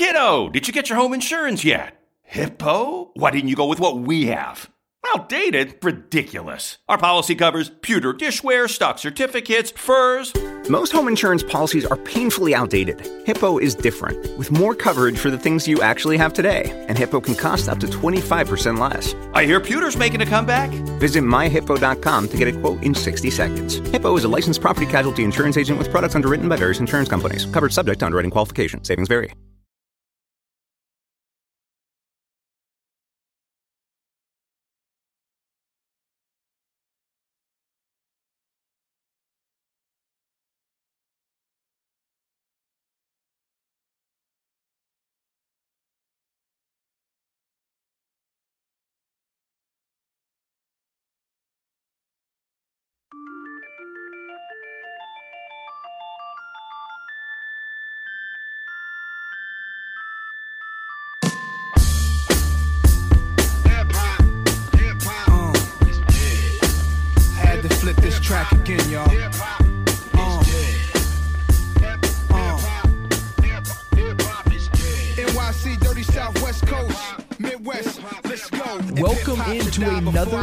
Kiddo, did you get your home insurance yet? Hippo? Why didn't you go with what we have? Outdated? Ridiculous. Our policy covers pewter dishware, stock certificates, furs. Most home insurance policies are painfully outdated. Hippo is different, with more coverage for the things you actually have today, and Hippo can cost up to 25% less. I hear pewter's making a comeback. Visit myhippo.com to get a quote in 60 seconds. Hippo is a licensed property casualty insurance agent with products underwritten by various insurance companies. Covered subject to underwriting qualification. Savings vary.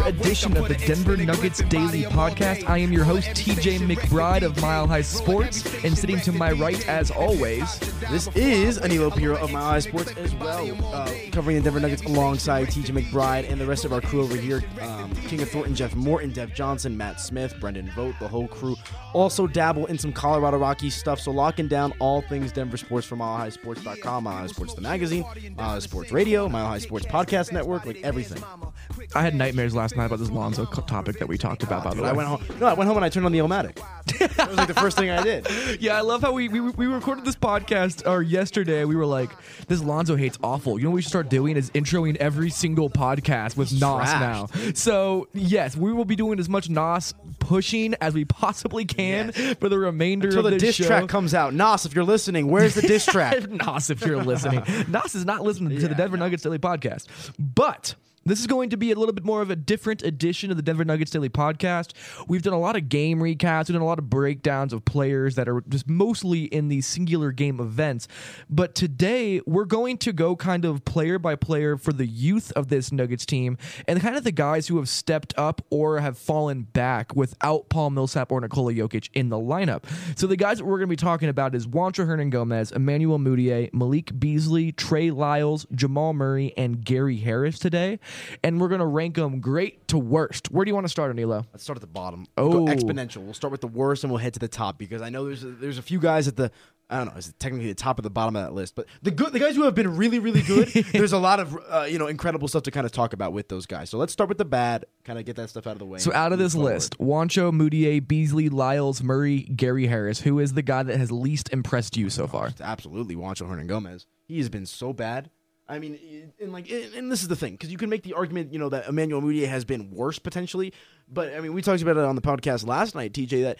Edition of the Denver Nuggets Daily Podcast. I am your host, TJ McBride of Mile High Sports, and sitting to my right, as always, This is Aniello Piro of Mile High Sports as well, uh, covering the Denver Nuggets alongside TJ McBride and the rest of our crew over here. Um, King of Thornton, Jeff Morton, Dev Johnson, Matt Smith, Brendan Vogt, the whole crew. Also dabble in some Colorado Rockies stuff, so locking down all things Denver sports from MileHighSports.com, Mile High Sports the magazine, Mile High Sports Radio, Mile High Sports podcast network, like everything. I had nightmares last night about this Lonzo topic that we talked about, by the way. I went home. No, I went home and I turned on the Omatic. that was like the first thing I did. Yeah, I love how we, we we recorded this podcast or yesterday. We were like, "This Lonzo hate's awful." You know what we should start doing is introing every single podcast with Nas now. So yes, we will be doing as much Nas pushing as we possibly can for the remainder Until of the this diss show. track comes out. Nas, if you're listening, where's the diss track? Nas, if you're listening. Nas is not listening to the Denver Nuggets Daily Podcast. But this is going to be a little bit more of a different edition of the Denver Nuggets Daily Podcast. We've done a lot of game recaps, we've done a lot of breakdowns of players that are just mostly in these singular game events. But today, we're going to go kind of player by player for the youth of this Nuggets team and kind of the guys who have stepped up or have fallen back without Paul Millsap or Nikola Jokic in the lineup. So the guys that we're going to be talking about is Juancho Hernangomez, Emmanuel Mudiay, Malik Beasley, Trey Lyles, Jamal Murray, and Gary Harris today. And we're going to rank them great to worst. Where do you want to start, Aniello? Let's start at the bottom. Oh. Exponential. We'll start with the worst and we'll head to the top because I know there's a, there's a few guys at the I don't know, is it technically the top of the bottom of that list, but the good the guys who have been really really good, there's a lot of uh, you know incredible stuff to kind of talk about with those guys. So let's start with the bad, kind of get that stuff out of the way. So out of this forward. list, Juancho, Mudiay, Beasley, Lyles, Murray, Gary Harris, who is the guy that has least impressed you so far? absolutely Juancho Hernangomez. He has been so bad. I mean, and like, and this is the thing because you can make the argument, you know, that Emmanuel Mudiay has been worse potentially, but I mean, we talked about it on the podcast last night, TJ, that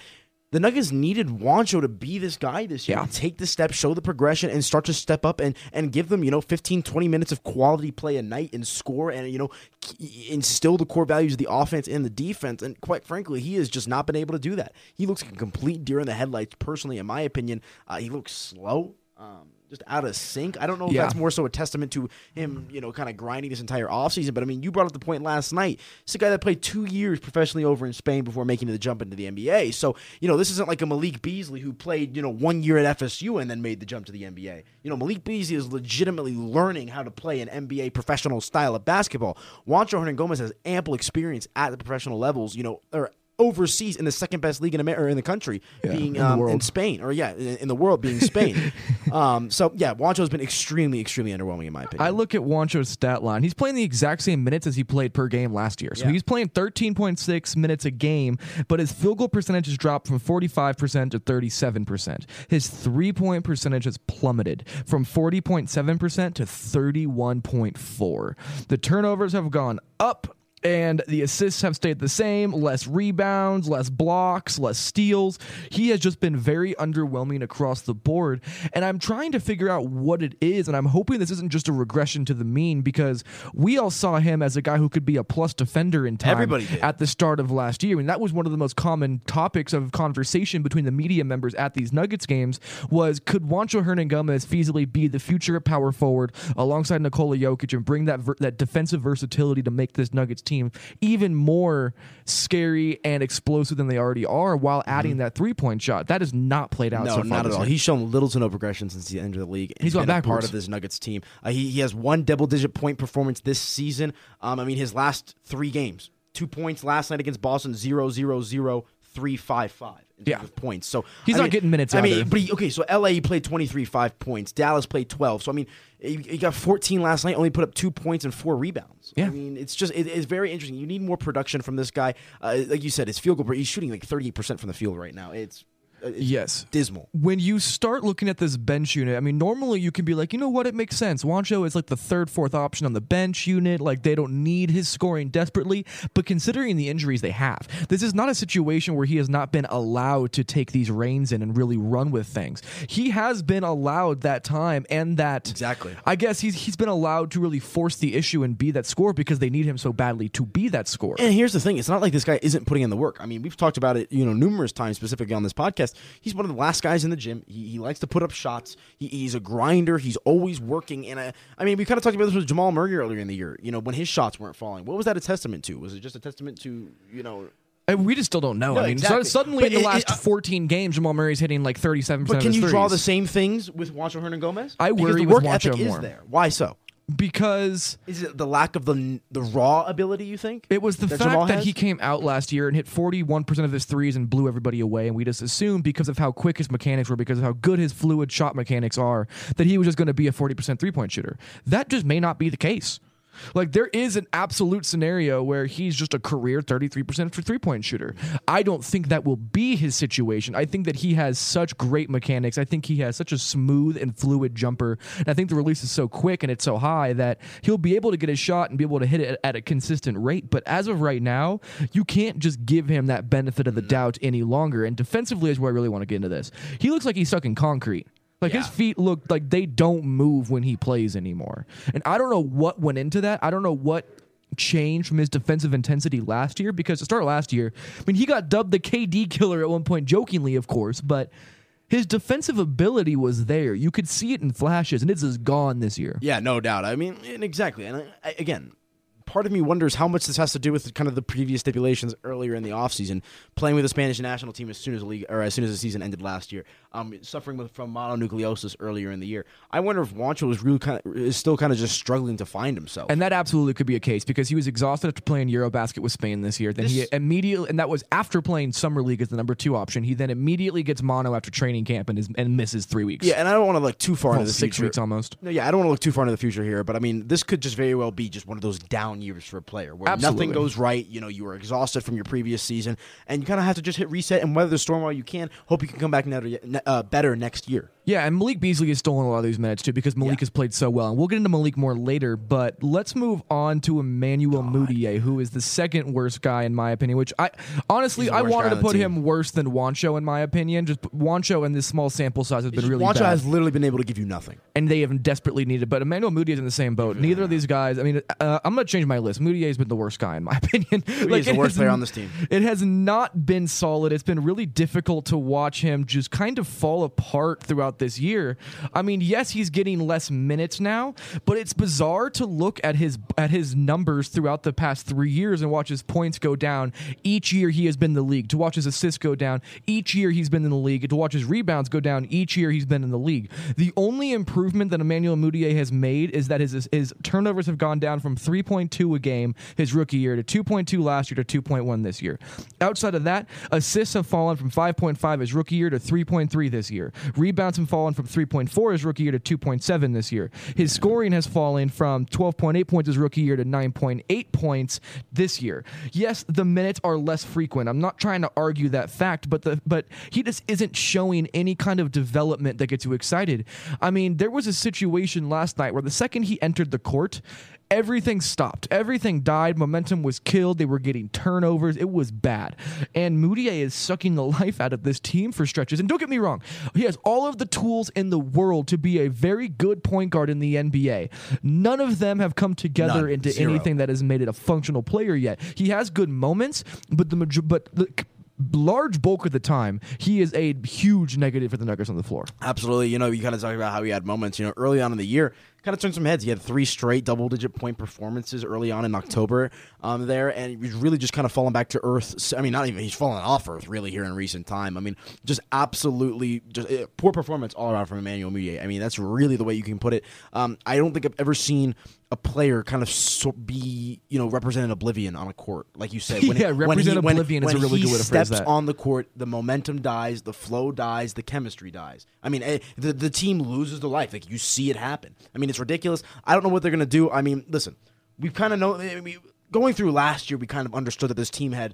the Nuggets needed Juancho to be this guy this year, Yeah. take the step, show the progression, and start to step up and and give them, you know, 15, 20 minutes of quality play a night and score and you know, instill the core values of the offense and the defense. And quite frankly, he has just not been able to do that. He looks like a complete deer in the headlights. Personally, in my opinion, uh, he looks slow. Um, just out of sync. I don't know if Yeah. that's more so a testament to him, you know, kind of grinding this entire offseason. But I mean, you brought up the point last night. It's a guy that played two years professionally over in Spain before making the jump into the NBA. So, you know, this isn't like a Malik Beasley who played, you know, one year at FSU and then made the jump to the NBA. You know, Malik Beasley is legitimately learning how to play an NBA professional style of basketball. Juancho Hernangomez has ample experience at the professional levels, you know, or overseas in the second best league in America or in the country, being in um, in. Spain, or yeah, in, in the world being Spain. um, so yeah, Juancho has been extremely, extremely underwhelming in my opinion. I look at Juancho's stat line. He's playing the exact same minutes as he played per game last year. So Yeah. he's playing 13.6 minutes a game, but his field goal percentage has dropped from 45% to 37%. His three point percentage has plummeted from 40.7% to 31.4. The turnovers have gone up. And the assists have stayed the same less rebounds, less blocks, less steals. He has just been very underwhelming across the board. And I'm trying to figure out what it is. And I'm hoping this isn't just a regression to the mean because we all saw him as a guy who could be a plus defender in time Everybody did. at the start of last year. Mean, that was one of the most common topics of conversation between the media members at these Nuggets games was could Juancho Hernangomez feasibly be the future power forward alongside Nikola Jokic and bring that ver- that defensive versatility to make this Nuggets team even more scary and explosive than they already are while adding that three point shot. That has not played out Mm-hmm. No, so far. not at all. year. He's shown little to no progression since the end of the league. He's been gone a part of this Nuggets team. Uh, he, he has one double digit point performance this season. Um, I mean, his last three games two points last night against Boston, zero, zero, zero, three, five, five. In terms Yeah. of points. So He's I not mean- getting minutes I mean, either. but he, okay, so LA he played 23, five points. Dallas played 12. So I mean, he, he got 14 last night, only put up two points and four rebounds. Yeah. I mean, it's just it, it's very interesting. You need more production from this guy. Uh, like you said, his field goal, he's shooting like thirty percent from the field right now. It's Uh, yes. dismal. when you start looking at this bench unit, I mean, normally you can be like, you know what, it makes sense. Juancho is like the third, fourth option on the bench unit. Like they don't need his scoring desperately. But considering the injuries they have, this is not a situation where he has not been allowed to take these reins in and really run with things. He has been allowed that time and that Exactly. I guess he's he's been allowed to really force the issue and be that scorer because they need him so badly to be that scorer. And here's the thing: it's not like this guy isn't putting in the work. I mean, we've talked about it, you know, numerous times, specifically on this podcast. He's one of the last guys in the gym. He, he likes to put up shots. He, he's a grinder. He's always working. And I, I mean, we kind of talked about this with Jamal Murray earlier in the year. You know, when his shots weren't falling, what was that a testament to? Was it just a testament to, you know? And we just still don't know. No, I mean, exactly. so- suddenly But in the it- last it- uh, 14 games, Jamal Murray's hitting like 37% But of can you draw the same things with Juancho Hernangomez? I because worry the with work ethic Juancho is there. Why so? Because Is it the lack of the the raw ability? You think it was the that fact Jamal that has? he came out last year and hit 41% of his threes and blew everybody away. And we just assumed because of how quick his mechanics were, because of how good his fluid shot mechanics are, that he was just going to be a 40% three point shooter. That just may not be the case. Like there is an absolute scenario where he's just a career 33% for three point shooter. I don't think that will be his situation. I think that he has such great mechanics. I think he has such a smooth and fluid jumper. And I think the release is so quick and it's so high that he'll be able to get a shot and be able to hit it at a consistent rate. But as of right now, you can't just give him that benefit of the mm. doubt any longer. And defensively is where I really want to get into this. He looks like he's stuck in concrete. Like his feet look like they don't move when he plays anymore. And I don't know what went into that. I don't know what changed from his defensive intensity last year because to start last year, I mean, he got dubbed the KD killer at one point, jokingly, of course, but his defensive ability was there. You could see it in flashes, and it's just gone this year. Yeah, no doubt. I mean, and exactly. And uh, I, I, again, part of me wonders how much this has to do with kind of the previous stipulations earlier in the offseason, playing with the Spanish national team as soon as the league or as soon as the season ended last year, um, suffering with, from mononucleosis earlier in the year. I wonder if Juancho is really kind of, is still kind of just struggling to find himself. And that absolutely could be a case because he was exhausted after playing Eurobasket with Spain this year. Then he immediately, and that was after playing Summer League as the number two option. He then immediately gets mono after training camp and, is, and misses three weeks. yeah, and I don't want to look too far Well, into the six future. weeks almost. No, yeah, I don't want to look too far into the future here, but I mean, this could just very well be just one of those down years for a player where Absolutely. nothing goes right. You know, you were exhausted from your previous season, and you kind of have to just hit reset and weather the storm while you can. Hope you can come back ne- uh, better next year. Yeah, and Malik Beasley has stolen a lot of these minutes too because Malik Yeah. has played so well. And we'll get into Malik more later, but let's move on to Emmanuel Mudiay, who is the second worst guy in my opinion, which I honestly I wanted to put him worse than Juancho in my opinion. Just Juancho in this small sample size has been really Juancho bad. has literally been able to give you nothing. and they have desperately needed. But Emmanuel Mudiay is in the same boat. Neither of these guys. I mean, uh, I'm going to change my list. Mudiay has been the worst guy in my opinion. is the it worst has player on this team. It has not been solid. It's been really difficult to watch him just kind of fall apart throughout this year. I mean, yes, he's getting less minutes now, but it's bizarre to look at his at his numbers throughout the past three years and watch his points go down each year he has been in the league. To watch his assists go down each year he's been in the league. To watch his rebounds go down each year he's been in the league. The only improvement that Emmanuel Mudiay has made is that his his turnovers have gone down from 3.2 a game his rookie year to 2.2 last year to 2.1 this year. Outside of that, assists have fallen from 5.5 his rookie year to 3.3 this year. Rebounds have fallen from 3.4 his rookie year to 2.7 this year. His scoring has fallen from 12.8 points his rookie year to 9.8 points this year. Yes, the minutes are less frequent. I'm not trying to argue that fact, but the but he just isn't showing any kind of development that gets you excited. I mean, there was a situation last night where the second he entered the court, everything stopped. Everything died. Momentum was killed. They were getting turnovers. It was bad. And Mudiay is sucking the life out of this team for stretches. And don't get me wrong, he has all of the tools in the world to be a very good point guard in the NBA. None of them have come together None. into Zero. anything that has made it a functional player yet. He has good moments, but the major- but the large bulk of the time, he is a huge negative for the Nuggets on the floor. Absolutely. You know, you kind of talk about how he had moments. You know, early on in the year, kind of turned some heads. He had three straight double-digit point performances early on in October um, there, and he's really just kind of fallen back to earth. I mean, not even he's fallen off earth really here in recent time. I mean, just absolutely just uh, poor performance all around from Emmanuel Mudiay. I mean, that's really the way you can put it. Um, I don't think I've ever seen a player kind of so be you know represented oblivion on a court like you said Yeah, when represent he, when, oblivion is when a really good way to phrase steps that. on the court, the momentum dies, the flow dies, the chemistry dies. I mean, eh, the the team loses their life. Like you see it happen. I mean, it's ridiculous. I don't know what they're gonna do. I mean, listen, we kind of know. I mean, going through last year, we kind of understood that this team had.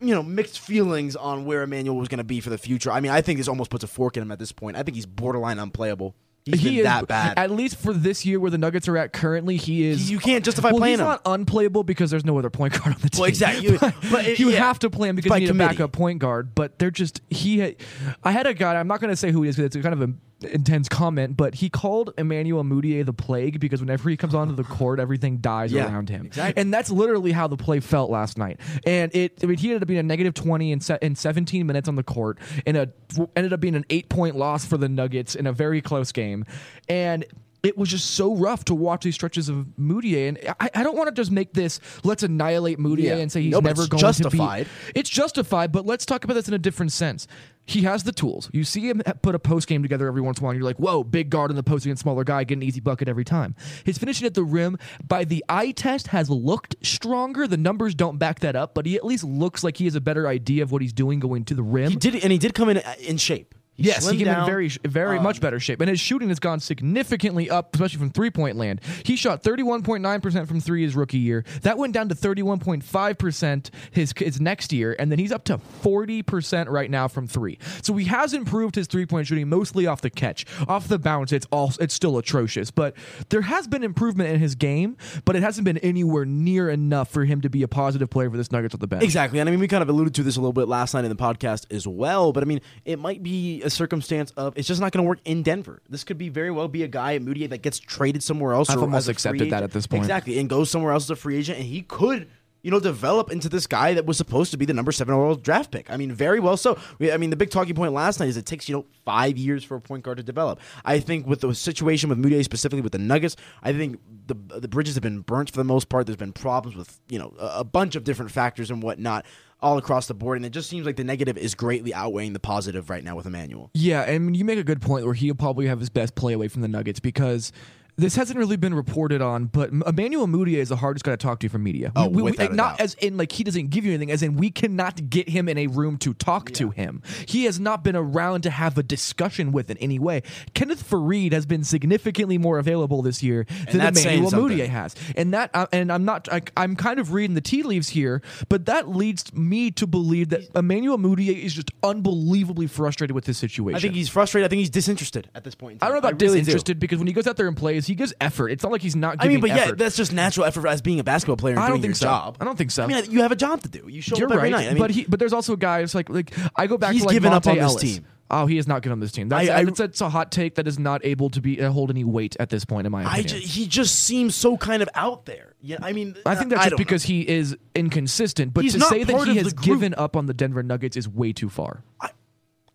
You know, mixed feelings on where Emmanuel was going to be for the future. I mean, I think this almost puts a fork in him at this point. I think he's borderline unplayable. He's he is that bad. At least for this year, where the Nuggets are at currently, he is. You can't justify well, playing he's him. He's not unplayable because there's no other point guard on the team. Well, exactly. You- but, it- you yeah. have to play him because By you need committee. a backup point guard. But they're just he. Had, I had a guy. I'm not going to say who he is because it's kind of an intense comment, but he called Emmanuel Mudiay the plague because whenever he comes onto the court, everything dies Yeah, around him. exactly. And that's literally how the play felt last night. And it. I mean, he ended up being a negative 20 in, se- in 17 minutes on the court, and a ended up being an eight point loss for the Nuggets in a very close game, and. It was just so rough to watch these stretches of Mudiay, and I, I don't want to just make this let's annihilate Mudiay Yeah. and say he's No, never going justified. to be. It's justified, but let's talk about this in a different sense. He has the tools. You see him put a post game together every once in a while. And you're like, whoa, big guard in the post against smaller guy, get an easy bucket every time. His finishing at the rim by the eye test has looked stronger. The numbers don't back that up, but he at least looks like he has a better idea of what he's doing going to the rim. he did, and he did come in uh, in shape. He Yes, he slimmed came in down. very, very um, much better shape, and his shooting has gone significantly up, especially from three point land. He shot thirty one point nine percent from three his rookie year. That went down to thirty one point five percent his his next year, and then he's up to forty percent right now from three. So he has improved his three point shooting, mostly off the catch, off the bounce. It's all it's still atrocious, but there has been improvement in his game, but it hasn't been anywhere near enough for him to be a positive player for this Nuggets on the bench. Exactly. And I mean, we kind of alluded to this a little bit last night in the podcast as well. But I mean, it might be a circumstance of it's just not going to work in Denver. This could be very well be a guy at Moody that gets traded somewhere else. I've or almost as a free accepted that at this point. Exactly. And goes somewhere else as a free agent. And he could. You know, develop into this guy that was supposed to be the number seven overall draft pick. I mean, very well so. I mean, the big talking point last night is it takes you know five years for a point guard to develop. I think with the situation with Moody specifically with the Nuggets, I think the the bridges have been burnt for the most part. There's been problems with you know a, a bunch of different factors and whatnot all across the board, and it just seems like the negative is greatly outweighing the positive right now with Emmanuel. Yeah, and you make a good point where he'll probably have his best play away from the Nuggets because this hasn't really been reported on, but Emmanuel Mudiay is the hardest guy to talk to from media. Oh, We- we- without not doubt. as in like he doesn't give you anything, as in we cannot get him in a room to talk to him. He has not been around to have a discussion with in any way. Kenneth Faried has been significantly more available this year than Emmanuel. Mudiay has, and that uh, and I'm not I, I'm kind of reading the tea leaves here, but that leads me to believe that Emmanuel Mudiay is just unbelievably frustrated with this situation. I think he's frustrated. I think he's disinterested at this point. In I don't know about really do. disinterested because when he goes out there and plays, he gives effort. It's not like he's not giving. I giving mean, but yeah, effort. that's just natural effort as being a basketball player and I don't doing think your so. job. I don't think so. I mean, you have a job to do. You show You're up every right, night. I mean, but he, but there's also guys like like I go back He's to like given up Monta on this Ellis. team. Oh, he is not good on this team. That's, I- I- that's, that's a hot take that is not able to be uh, hold any weight at this point, in my I opinion. ju- he just seems so kind of out there. Yeah, I mean, I think that's just don't because he is inconsistent. But He's to not say that part he of has the group. given up on the Denver Nuggets is way too far. I,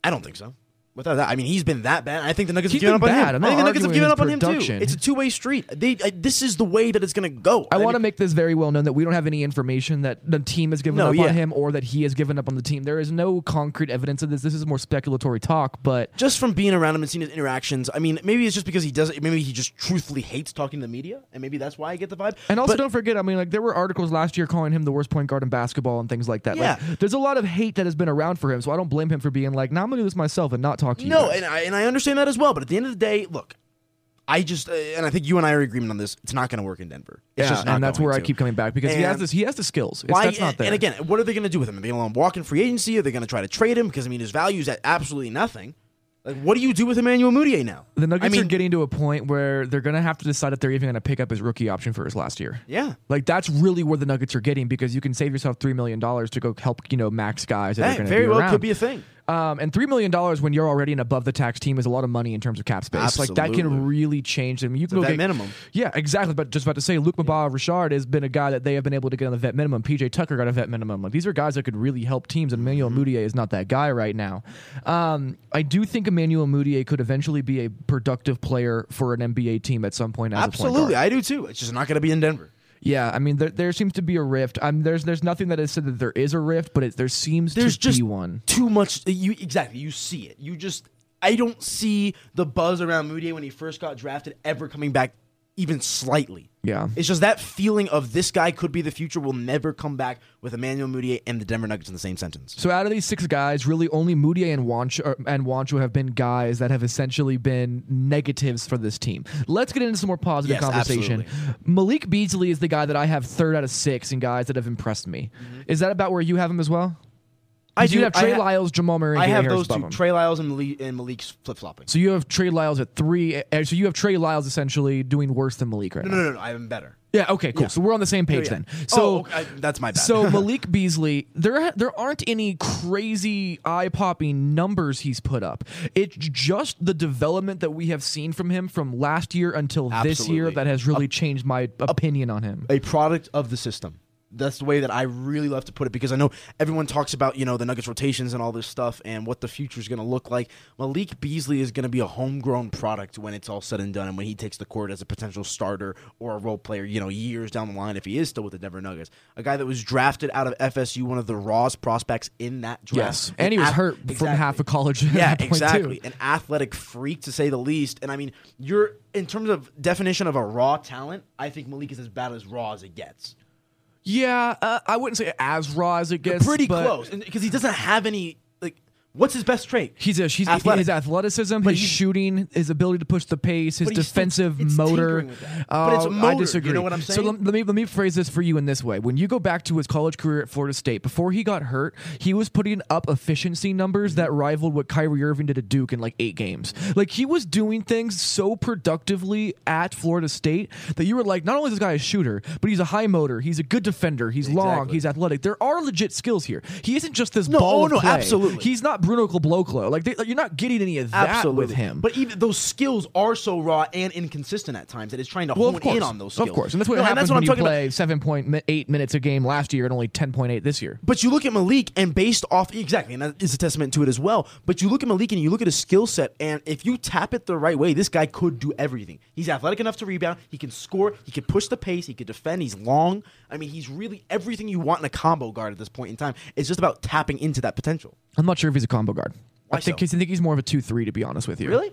I don't think so. Without that, I mean, he's been that bad. I think the Nuggets He's have given been up on bad. him. I'm I think not the Nuggets have arguing given up on him production. too. It's a two-way street. They, I, this is the way that it's going to go. I, want to make this very well known that we don't have any information that the team has given No, up yeah. on him or that he has given up on the team. There is no concrete evidence of this. This is more speculatory talk, but just from being around him and seeing his interactions. I mean, maybe it's just because he doesn't. Maybe he just truthfully hates talking to the media, and maybe that's why I get the vibe. And also, But- don't forget, I mean, like there were articles last year calling him the worst point guard in basketball and things like that. Yeah. Like, there's a lot of hate that has been around for him, so I don't blame him for being like, "Nah, I'm gonna do this myself and not talk to you." No, guys." and I, and I understand that as well. But at the end of the day, look, I just uh, and I think you and I are in agreement on this. It's not going to work in Denver. It's yeah, just not and that's where I keep coming back because he has this. He has the skills. It's, Why? that's not there. And again, what are they going to do with him? Are they going to walk in free agency? Are they going to try to trade him? Because I mean, his value is at absolutely nothing. Like, what do you do with Emmanuel Mudiay now? The Nuggets I mean, are getting to a point where they're going to have to decide if they're even going to pick up his rookie option for his last year. Yeah. Like that's really where the Nuggets are getting because you can save yourself three million dollars to go help you know max guys that are going to very be well around. could be a thing. Um, and three million dollars when you're already an above the tax team is a lot of money in terms of cap space. Like that can really change them. You can a go vet get minimum. Yeah, exactly. But just about to say, Luke Mabah Richard has been a guy that they have been able to get on the vet minimum. PJ Tucker got a vet minimum. Like these are guys that could really help teams. And Emmanuel Mm-hmm. Mudiay is not that guy right now. Um, I do think Emmanuel Mudiay could eventually be a productive player for an NBA team at some point. As A point Absolutely. I do too. It's just not going to be in Denver. Yeah, I mean, there, there seems to be a rift. Um, there's there's nothing that has said that there is a rift, but it, there seems There's to just be one. too much. You exactly. You see it. You just. I don't see the buzz around Moody when he first got drafted ever coming back, even slightly. Yeah. It's just that feeling of this guy could be the future will never come back with Emmanuel Mudiay and the Denver Nuggets in the same sentence. So out of these six guys, really only Mudiay and Juancho, er, and Juancho have been guys that have essentially been negatives for this team. Let's get into some more positive Yes, conversation. Malik Beasley is the guy that I have third out of six in guys that have impressed me. Mm-hmm. Is that about where you have him as well? I you do- have Trey ha- Lyles, Jamal Murray, I have Harris those two. Trey Lyles and, Malik, and Malik's flip flopping. so you have Trey Lyles at three. uh, So you have Trey Lyles essentially doing worse than Malik right No, now. no, no, no. I'm better. Yeah. Okay. Cool. So we're on the same page Yeah, yeah. then. Oh, So okay, I- that's my bad. So Malik Beasley, there there aren't any crazy eye popping numbers he's put up. It's just the development that we have seen from him from last year until this year that has really changed my opinion on him. a product of the system. That's the way that I really love to put it because I know everyone talks about you know the Nuggets rotations and all this stuff and what the future is going to look like. Malik Beasley is going to be a homegrown product when it's all said and done, and when he takes the court as a potential starter or a role player, you know, years down the line if he is still with the Denver Nuggets. A guy that was drafted out of FSU, one of the rawest prospects in that draft. Yes, and he was ath- hurt from half of college. Yeah, point, too. exactly. An athletic freak to say the least. And I mean, you're in terms of definition of a raw talent. I think Malik is as bad as raw as it gets. Yeah, uh, I wouldn't say as raw as it gets. pretty but close because he doesn't have any. What's his best trait? He's a he's Athletic. his athleticism, But his he's- shooting, his ability to push the pace, his But he's still- defensive it's motor. tinkering with that. But it's Uh, motor, I you disagree. know what I'm So saying? let, let me let me phrase this for you in this way: when you go back to his college career at Florida State, before he got hurt, he was putting up efficiency numbers that rivaled what Kyrie Irving did at Duke in like eight games. Like he was doing things so productively at Florida State that you were like, not only is this guy a shooter, but he's a high motor, he's a good defender, he's long, Exactly. he's athletic. There are legit skills here. He isn't just this No, ball oh, of no, clay. absolutely. He's not Bruno Caboclo. Like, they, like you're not getting any of that Absolutely. with him. But even those skills are so raw and inconsistent at times that it's trying to well, hone in on those skills. of course, and that's what No, happens what when I'm you talking about. play seven point eight minutes a game last year and only ten point eight this year. But you look at Malik, and based off exactly, and that is a testament to it as well. But you look at Malik, and you look at his skill set, and if you tap it the right way, this guy could do everything. He's athletic enough to rebound. He can score. He can push the pace. He can defend. He's long. I mean, he's really everything you want in a combo guard at this point in time. It's just about tapping into that potential. I'm not sure if he's a combo guard. Why I think so? he's, I think he's more of a two three to be honest with you. Really?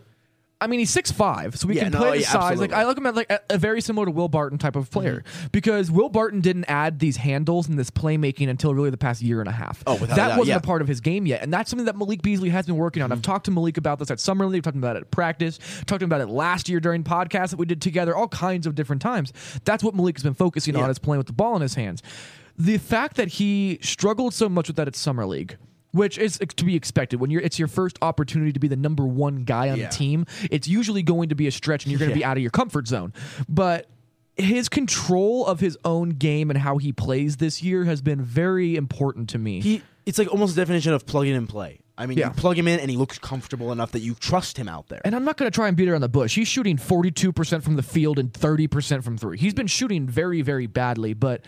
I mean, he's six five, so we Yeah, can no, play the yeah, size. Like. I look at him at like a, a very similar to Will Barton type of player mm-hmm. because Will Barton didn't add these handles and this playmaking until really the past year and a half. Oh, without a that doubt, wasn't yeah. a part of his game yet, and that's something that Malik Beasley has been working on. I've mm-hmm. talked to Malik about this at summer league, I've talked about it at practice, talked about it last year during podcasts that we did together, all kinds of different times. That's what Malik has been focusing on is playing with the ball in his hands. The fact that he struggled so much with that at summer league. Which is to be expected when you're. It's your first opportunity to be the number one guy on Yeah. the team. It's usually going to be a stretch, and you're going to be out of your comfort zone. But his control of his own game and how he plays this year has been very important to me. He. It's like almost the definition of plug in and play. I mean, Yeah. you plug him in, and he looks comfortable enough that you trust him out there. and I'm not going to try and beat around the bush. He's shooting 42% from the field and 30% from three. He's been shooting very, very badly, but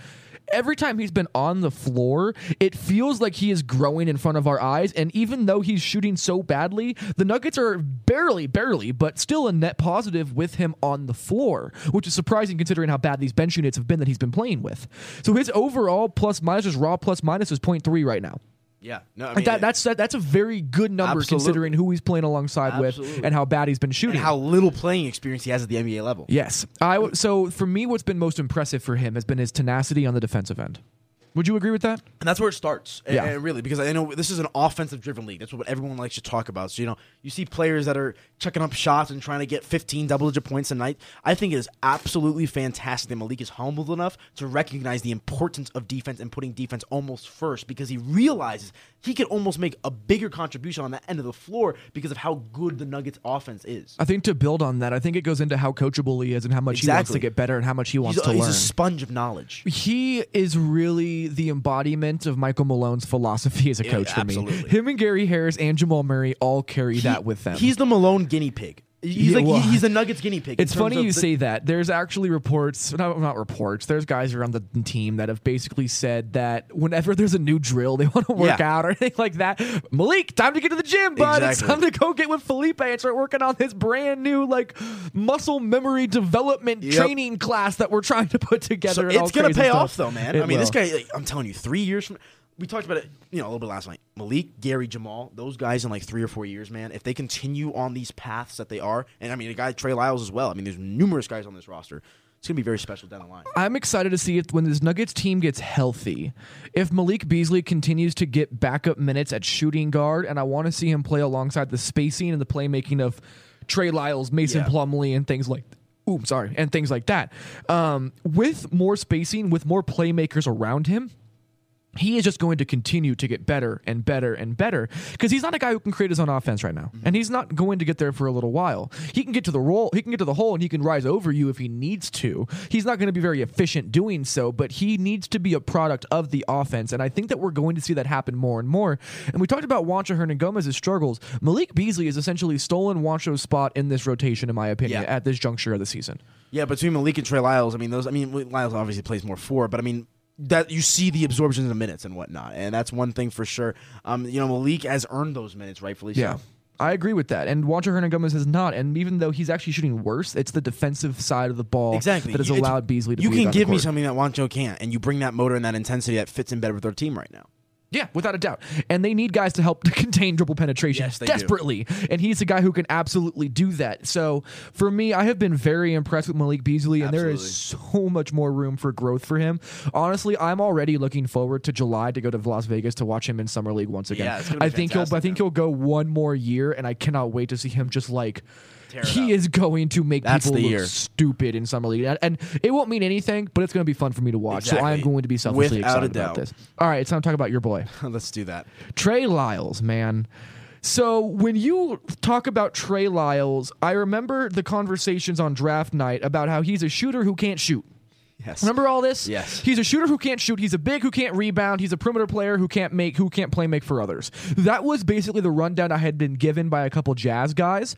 every time he's been on the floor, it feels like he is growing in front of our eyes. And even though he's shooting so badly, the Nuggets are barely, barely, but still a net positive with him on the floor, which is surprising considering how bad these bench units have been that he's been playing with. So his overall plus minus, his raw plus minus is 0.3 right now. Yeah, no, I mean, that, that's that, that's a very good number Absolutely. considering who he's playing alongside with and how bad he's been shooting. and how little playing experience he has at the NBA level. Yes. I w- so for me what's been most impressive for him has been his tenacity on the defensive end. Would you agree with that? And that's where it starts. And- Yeah. And really, because I know this is an offensive driven league. That's what everyone likes to talk about. So, you know, you see players that are checking up shots and trying to get 15 double digit points a night. I think it is absolutely fantastic that Malik is humbled enough to recognize the importance of defense and putting defense almost first because he realizes he could almost make a bigger contribution on that end of the floor because of how good the Nuggets offense is. I think to build on that, I think it goes into how coachable he is and how much he wants to get better and how much he wants He's, to he's learn. a sponge of knowledge. he is really the embodiment of Michael Malone's philosophy as a Yeah, coach for absolutely. me. Him and Gary Harris and Jamal Murray all carry that with them. He's the Malone guinea pig. He's Yeah, like well, he's the Nuggets guinea pig. It's funny you the- say that. There's actually reports, no, not reports. There's guys around the team that have basically said that whenever there's a new drill, they want to work Yeah. out or anything like that. Malik, time to get to the gym, bud. It's time to go get with Felipe and start working on this brand new like muscle memory development Yep. training class that we're trying to put together. So it's gonna pay stuff. off though, man. It I mean, this guy. Like, I'm telling you, three years from. We talked about it, you know, a little bit last night. Malik, Gary, Jamal, those guys in like three or four years, man. If they continue on these paths that they are, and I mean, a guy Trey Lyles as well. I mean, there's numerous guys on this roster. It's gonna be very special down the line. I'm excited to see it when this Nuggets team gets healthy. If Malik Beasley continues to get backup minutes at shooting guard, and I want to see him play alongside the spacing and the playmaking of Trey Lyles, Mason Yeah. Plumlee, and things like. Ooh, sorry, and things like that. Um, with more spacing, with more playmakers around him, he is just going to continue to get better and better and better because he's not a guy who can create his own offense right now, mm-hmm. and he's not going to get there for a little while. He can get to the roll, he can get to the hole, and he can rise over you if he needs to. He's not going to be very efficient doing so, but he needs to be a product of the offense, and I think that we're going to see that happen more and more. And we talked about Juancho Hernangomez's struggles. Malik Beasley has essentially stolen Juancho's spot in this rotation, in my opinion, Yeah. at this juncture of the season. Yeah, between Malik and Trey Lyles, I mean, those. I mean, Lyles obviously plays more four, but I mean. That you see the absorptions of the minutes and whatnot, and that's one thing for sure. Um, you know, Malik has earned those minutes, rightfully Yeah. so. I agree with that. And Juancho Hernangomez has not. And even though he's actually shooting worse, it's the defensive side of the ball Exactly. that has allowed Beasley to You can give me something that Juancho can't, and you bring that motor and that intensity that fits in better with their team right now. Yeah, without a doubt. And they need guys to help to contain dribble penetration Yes, they do. desperately. And he's a guy who can absolutely do that. So for me, I have been very impressed with Malik Beasley, and there is so much more room for growth for him. Honestly, I'm already looking forward to July to go to Las Vegas to watch him in summer league once again. Yeah, I think he'll I think man. he'll go one more year, and I cannot wait to see him just like Tear he up. is going to make That's people the look year. stupid in summer league, and, and it won't mean anything, but it's going to be fun for me to watch. So I am Exactly. going to be selfishly Without a excited about doubt. this. All right, it's time to talk about your boy. Let's do that. Trey Lyles, man. So when you talk about Trey Lyles, I remember the conversations on draft night about how he's a shooter who can't shoot. Yes. Remember all this? Yes. He's a shooter who can't shoot. He's a big who can't rebound. He's a perimeter player who can't make who can't play make for others. That was basically the rundown I had been given by a couple jazz guys.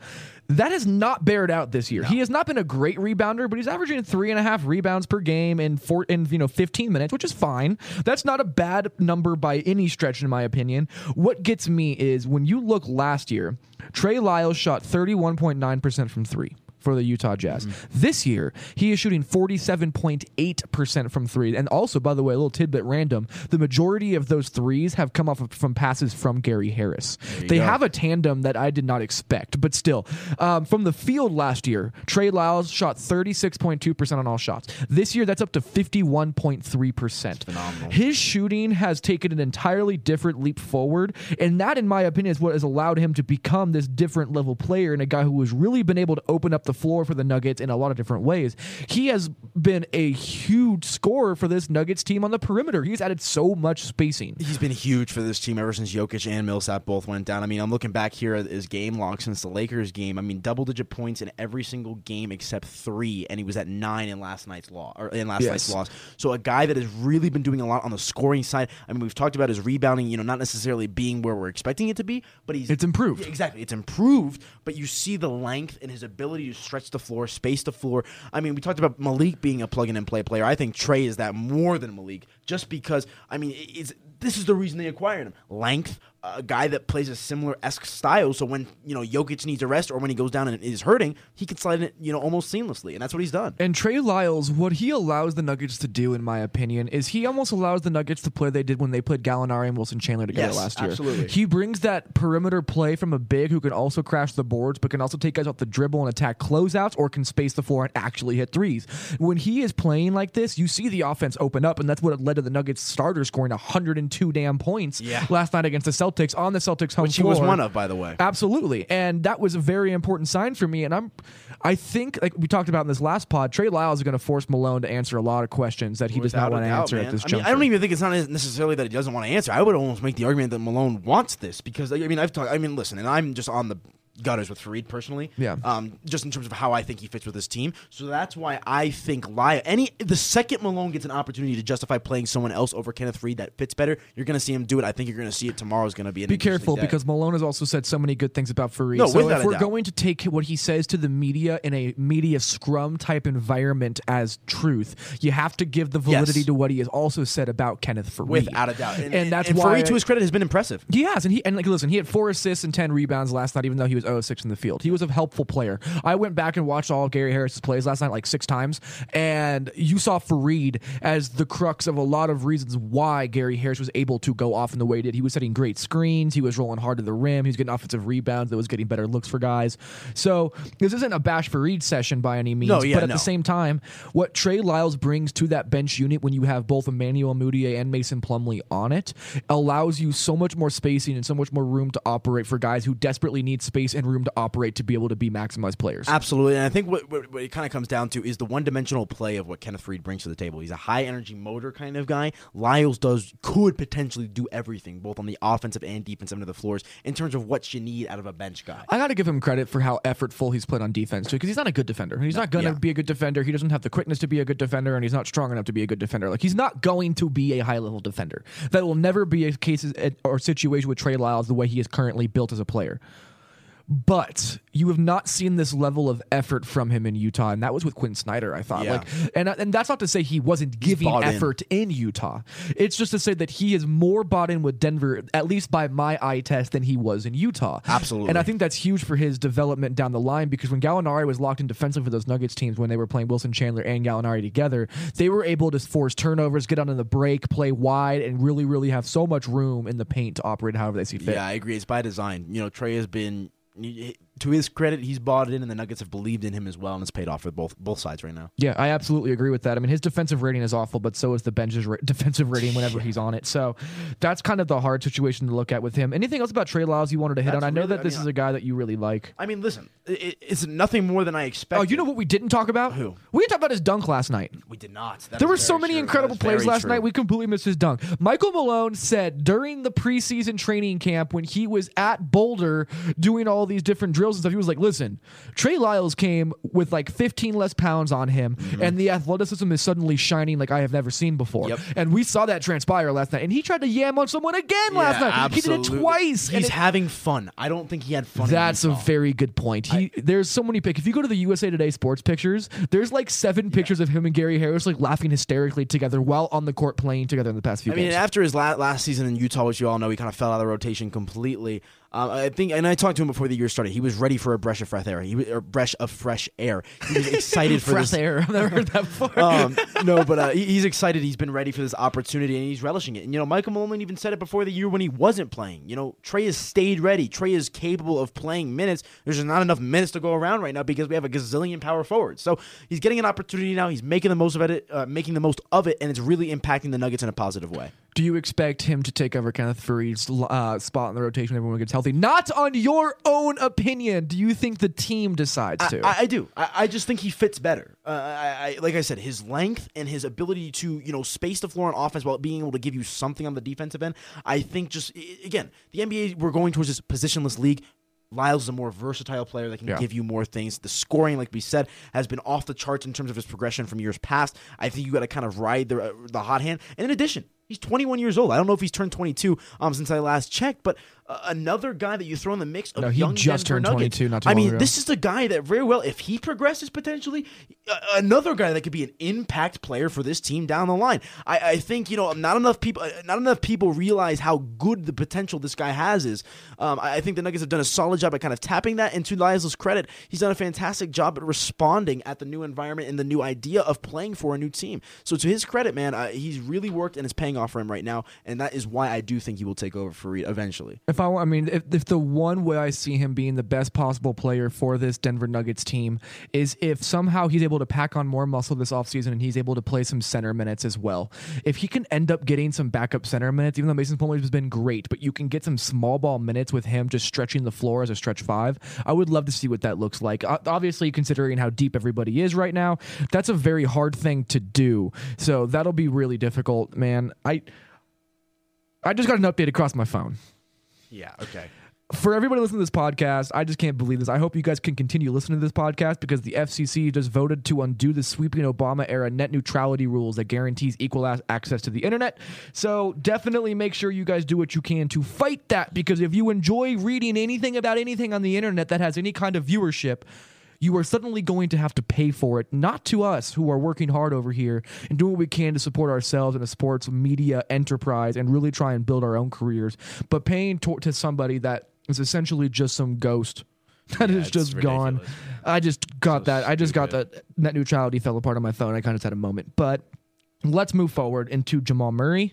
That has not bared out this year. He has not been a great rebounder, but he's averaging three and a half rebounds per game in four in you know 15 minutes, which is fine. That's not a bad number by any stretch, in my opinion. What gets me is when you look last year, Trey Lyles shot 31.9% from three for the Utah Jazz. This year, he is shooting 47.8% from three. And also, by the way, a little tidbit random, the majority of those threes have come off of, from passes from Gary Harris. They have a tandem that I did not expect, but still. Um, from the field last year, Trey Lyles shot 36.2% on all shots. This year, that's up to 51.3%. phenomenal. His shooting has taken an entirely different leap forward, and that, in my opinion, is what has allowed him to become this different level player and a guy who has really been able to open up the floor for the Nuggets in a lot of different ways. He has been a huge scorer for this Nuggets team on the perimeter. He's added so much spacing. He's been huge for this team ever since Jokic and Millsap both went down. I mean, I'm looking back here at his game log since the Lakers game. I mean, double digit points in every single game except three, and he was at nine in last night's law or in last Yes. night's loss. So a guy that has really been doing a lot on the scoring side. I mean, we've talked about his rebounding, you know, not necessarily being where we're expecting it to be, but he's It's improved. Yeah, exactly, it's improved. But you see the length and his ability to stretch the floor, space the floor. I mean, we talked about Malik being a plug in and play player. I think Trey is that more than Malik, just because. I mean, this is the reason they acquired him: length, a guy that plays a similar esque style. So when you know Jokic needs a rest or when he goes down and is hurting, he can slide it you know almost seamlessly, and that's what he's done. And Trey Lyles, what he allows the Nuggets to do, in my opinion, is he almost allows the Nuggets to play they did when they played Gallinari and Wilson Chandler together Yes, last year. absolutely. He brings that perimeter play from a big who can also crash the boards, but can also take guys off the dribble and attack closeouts, or can space the floor and actually hit threes. When he is playing like this, you see the offense open up, and that's what led to the Nuggets starter scoring 102 damn points Yeah. last night against the Celtics on the Celtics home Which he was one of, by the way. Absolutely, and that was a very important sign for me. And I'm, I think, like we talked about in this last pod, Trey Lyles is going to force Malone to answer a lot of questions that he does not want to answer man. at this I mean, juncture. I don't even think it's not necessarily that he doesn't want to answer. I would almost make the argument that Malone wants this because I mean, I've talked. I mean, listen, and I'm just on the gutters with Faried personally. Yeah. Um, just in terms of how I think he fits with his team. So that's why I think Lia any the second Malone gets an opportunity to justify playing someone else over Kenneth Faried that fits better, you're going to see him do it. I think you're going to see it tomorrow is going to be. An Be careful day. because Malone has also said so many good things about Faried. No, so if we're doubt. going to take what he says to the media in a media scrum type environment as truth, you have to give the validity Yes. to what he has also said about Kenneth Faried. without a doubt, and, that's and why Faried, to his credit, has been impressive. He has, and he and like listen, he had four assists and ten rebounds last night, even though he was 0 6 in the field. He was a helpful player. I went back and watched all of Gary Harris's plays last night like six times, and you saw Faried as the crux of a lot of reasons why Gary Harris was able to go off in the way he did. He was setting great screens, he was rolling hard to the rim, he was getting offensive rebounds, that was getting better looks for guys. So this isn't a bash Faried session by any means, No, yeah, but at no. the same time, what Trey Lyles brings to that bench unit when you have both Emmanuel Mudiay and Mason Plumlee on it allows you so much more spacing and so much more room to operate for guys who desperately need space and room to operate to be able to be maximized players. Absolutely, and I think what, what, what it kind of comes down to is the one-dimensional play of what Kenneth Faried brings to the table. He's a high-energy motor kind of guy. Lyles does could potentially do everything, both on the offensive and defensive end of the floors, in terms of what you need out of a bench guy. I got to give him credit for how effortful he's played on defense too, because he's not a good defender. He's not going to yeah. be a good defender. He doesn't have the quickness to be a good defender, and he's not strong enough to be a good defender. Like he's not going to be a high level defender. That will never be a case eh, or situation with Trey Lyles the way he is currently built as a player. But you have not seen this level of effort from him in Utah, and that was with Quin Snyder. I thought, Yeah. like, and and that's not to say he wasn't giving bought in. effort in. Utah. It's just to say that he is more bought in with Denver, at least by my eye test, than he was in Utah. Absolutely. and I think that's huge for his development down the line because when Gallinari was locked in defensively for those Nuggets teams when they were playing Wilson Chandler and Gallinari together, they were able to force turnovers, get in the break, play wide, and really, really have so much room in the paint to operate however they see fit. Yeah, I agree. It's by design. You know, Trey has been, 你。To his credit, he's bought it in, and the Nuggets have believed in him as well, and it's paid off for both both sides right now. Yeah, I absolutely agree with that. I mean, his defensive rating is awful, but so is the bench's ra- defensive rating whenever he's on it. So that's kind of the hard situation to look at with him. Anything else about Trey Lyles you wanted to hit That's on? I know really- that I this mean, is a guy that you really like. I mean, listen, it, it's nothing more than I expect. Oh, you know what we didn't talk about? Who? We didn't talk about his dunk last night. We did not. That There were so many true. incredible plays last true. night. We completely missed his dunk. Michael Malone said during the preseason training camp when he was at Boulder doing all these different drills and stuff, he was like, listen, Trey Lyles came with like 15 less pounds on him, mm-hmm. and the athleticism is suddenly shining like I have never seen before. Yep. And we saw that transpire last night. And he tried to yam on someone again last Yeah, night. He did it twice. He's it- having fun. I don't think he had fun. that's a very good point. He there's so many pics. If you go to the USA Today sports pictures, there's like seven pictures of him and Gary Harris like laughing hysterically together while on the court playing together in the past few I mean, after his la- last season in Utah, which you all know, he kind of fell out of the rotation completely. Um, I think, and I talked to him before the year started. He was ready for a breath of fresh air. He was, or breath of fresh air. He was excited for Fresh this. air. I've never heard that before. um, no, but uh, he, he's excited. He's been ready for this opportunity, and he's relishing it. And you know, Michael Malone even said it before the year when he wasn't playing. You know, Trey has stayed ready. Trey is capable of playing minutes. There's just not enough minutes to go around right now because we have a gazillion power forwards. So he's getting an opportunity now. He's making the most of it, uh, making the most of it, and it's really impacting the Nuggets in a positive way. Do you expect him to take over Kenneth Faried's uh, spot in the rotation when everyone gets healthy? Not on your own opinion. Do you think the team decides to? I, I do. I, I just think he fits better. Uh, I, I, like I said, his length and his ability to you know space the floor on offense while being able to give you something on the defensive end. I think just again, the NBA we're going towards this positionless league. Lyles is a more versatile player that can Yeah. give you more things. The scoring, like we said, has been off the charts in terms of his progression from years past. I think you got to kind of ride the uh, the hot hand. And in addition, he's 21 years old. I don't know if he's turned 22 um, since I last checked, but uh, another guy that you throw in the mix of No, he young just Denver turned Nuggets. 22 not too I long mean, ago. this is the guy that very well, if he progresses potentially, uh, another guy that could be an impact player for this team down the line. I, I think you know not enough people, uh, not enough people realize how good the potential this guy has is. Um, I I think the Nuggets have done a solid job at kind of tapping that. And to Lyle's credit, he's done a fantastic job at responding at the new environment and the new idea of playing for a new team. So to his credit, man, uh, he's really worked and it's paying off for him right now. And that is why I do think he will take over for Reed eventually. If I, I mean, if, if the one way I see him being the best possible player for this Denver Nuggets team is if somehow he's able to pack on more muscle this offseason and he's able to play some center minutes as well. If he can end up getting some backup center minutes, even though Mason Plumlee has been great, but you can get some small ball minutes with him just stretching the floor as a stretch five, I would love to see what that looks like. Obviously, considering how deep everybody is right now, that's a very hard thing to do. So that'll be really difficult, man. I. I just got an update across my phone Yeah. Okay. for everybody listening to this podcast, I just can't believe this. I hope you guys can continue listening to this podcast because the FCC just voted to undo the sweeping Obama era net neutrality rules that guarantees equal access to the internet. So definitely make sure you guys do what you can to fight that because if you enjoy reading anything about anything on the internet that has any kind of viewership, you are suddenly going to have to pay for it, not to us who are working hard over here and doing what we can to support ourselves in a sports media enterprise and really try and build our own careers, but paying to, to somebody that is essentially just some ghost that is it's just gone. I just got that. I just got that net neutrality fell apart on my phone. I kind of had a moment. But let's move forward into Jamal Murray.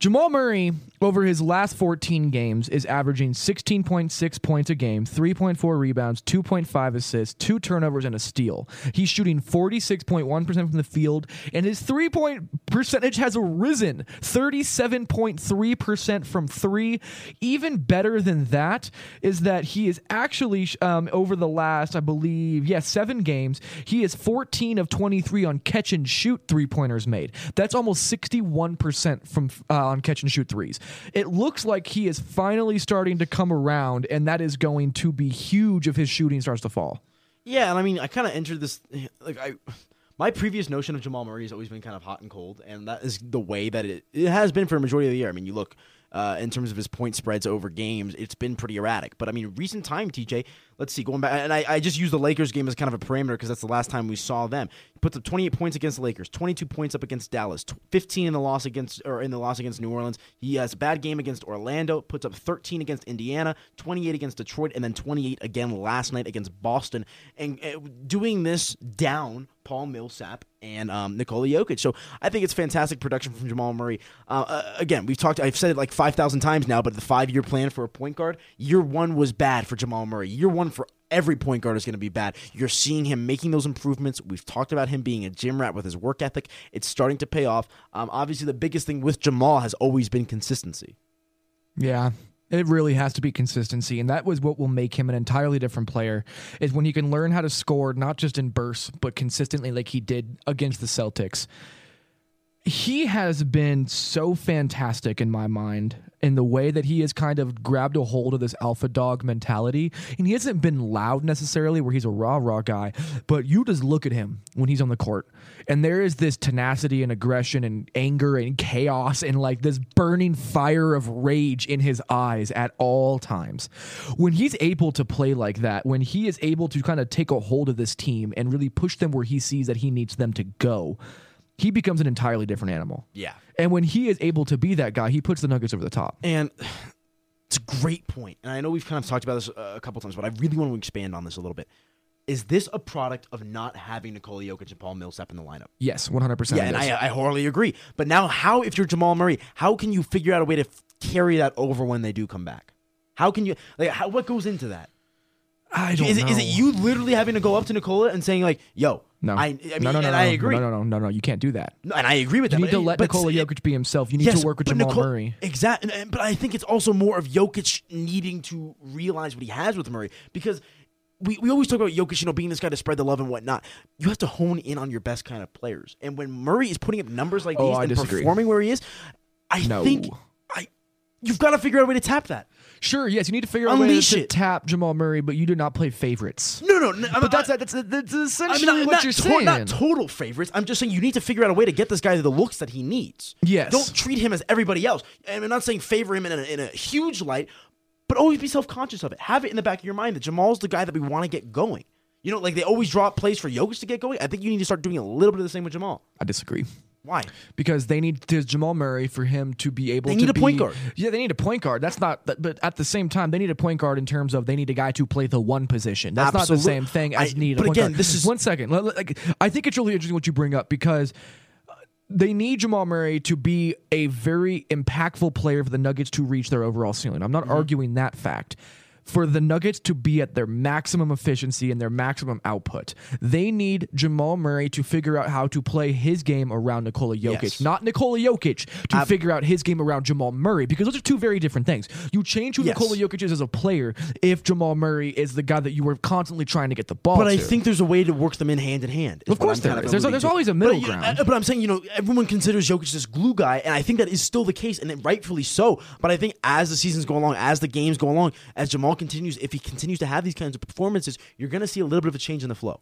Jamal Murray, over his last 14 games, is averaging 16.6 points a game, 3.4 rebounds, 2.5 assists, two turnovers, and a steal. He's shooting 46.1% from the field, and his three point percentage has risen 37.3% from three. Even better than that is that he is actually, um, over the last, I believe, yeah, seven games, he is 14 of 23 on catch and shoot three pointers made. That's almost 61% from uh, on catch and shoot threes. It looks like he is finally starting to come around, and that is going to be huge if his shooting starts to fall. Yeah, and I mean, I kind of entered this like I. My previous notion of Jamal Murray has always been kind of hot and cold, and that is the way that it, it has been for a majority of the year. I mean, you look uh, in terms of his point spreads over games, it's been pretty erratic. But I mean, recent time, TJ, let's see, going back, and I, I just use the Lakers game as kind of a parameter because that's the last time we saw them. He puts up 28 points against the Lakers, 22 points up against Dallas, 15 in the loss against or in the loss against New Orleans. He has a bad game against Orlando, puts up 13 against Indiana, 28 against Detroit, and then 28 again last night against Boston. And uh, doing this down Paul Millsap and um, Nikola Jokic. So I think it's fantastic production from Jamal Murray. Uh, uh, again, we've talked. I've said it like five thousand times now, but the five-year plan for a point guard, year one was bad for Jamal Murray. Year one for every point guard is going to be bad. You're seeing him making those improvements. We've talked about him being a gym rat with his work ethic. It's starting to pay off. Um, obviously, the biggest thing with Jamal has always been consistency. Yeah. It really has to be consistency, and that was what will make him an entirely different player. Is when he can learn how to score not just in bursts, but consistently, like he did against the Celtics. He has been so fantastic in my mind in the way that he has kind of grabbed a hold of this alpha dog mentality. And he hasn't been loud necessarily, where he's a raw, raw guy, but you just look at him when he's on the court, and there is this tenacity and aggression and anger and chaos and like this burning fire of rage in his eyes at all times. When he's able to play like that, when he is able to kind of take a hold of this team and really push them where he sees that he needs them to go, he becomes an entirely different animal. Yeah. And when he is able to be that guy, he puts the Nuggets over the top. And it's a great point. And I know we've kind of talked about this uh, a couple times, but I really want to expand on this a little bit. Is this a product of not having Nikola Jokic and Paul Millsap in the lineup? Yes, 100%. Yeah, and. I, I wholly agree. But now, how, if you're Jamal Murray, how can you figure out a way to f- carry that over when they do come back? How can you, like, how, what goes into that? I don't Is it, know. is it you literally having to go up to Nikola and saying, like, yo, No. I, I mean, no, no, no, and no, I agree. No, no, no, no, no. You can't do that. No, and I agree with that. You need to let Nikola Jokic be himself. You need Yes, to work with Jamal Nicole- Murray. Exactly, but I think it's also more of Jokic needing to realize what he has with Murray because we, we always talk about Jokic, you know, being this guy to spread the love and whatnot. You have to hone in on your best kind of players, and when Murray is putting up numbers like Oh, these I and disagree. performing where he is, I No. think I you've got to figure out a way to tap that. Sure, yes, you need to figure out a way Unleash to, tap Jamal Murray, but you do not play favorites. No, no, no But that's that's, that's I essentially mean, what not, you're to- saying. not total favorites. I'm just saying you need to figure out a way to get this guy the looks that he needs. Yes. Don't treat him as everybody else. And I'm not saying favor him in a, in a huge light, but always be self conscious of it. Have it in the back of your mind that Jamal's the guy that we want to get going. You know, like they always draw plays for Jokic to get going. I think you need to start doing a little bit of the same with Jamal. I disagree. Why? because they need to Jamal Murray for him to be able They to need a be- point guard. Yeah, they need a point guard. That's not but at the same time they need a point guard in terms of they need a guy to play the one position. That's not the same thing as I- need a but point again, guard. this is- One second. Like I think it's really interesting what you bring up because uh, they need Jamal Murray to be a very impactful player for the Nuggets to reach their overall ceiling. I'm not Mm-hmm. arguing that fact. For the Nuggets to be at their maximum efficiency and their maximum output, they need Jamal Murray to figure out how to play his game around Nikola Jokic, Yes. not Nikola Jokic to figure out his game around Jamal Murray, because those are two very different things. You change who Yes. Nikola Jokic is as a player if Jamal Murray is the guy that you were constantly trying to get the ball But I think there's a way to work them in hand in hand. Of course there is. There's- alluding there's always a middle but, ground. But I'm saying, you know, everyone considers Jokic this glue guy, and I think that is still the case, and rightfully so. But I think as the seasons go along, as the games go along, as Jamal continues, if he continues to have these kinds of performances, you're going to see a little bit of a change in the flow.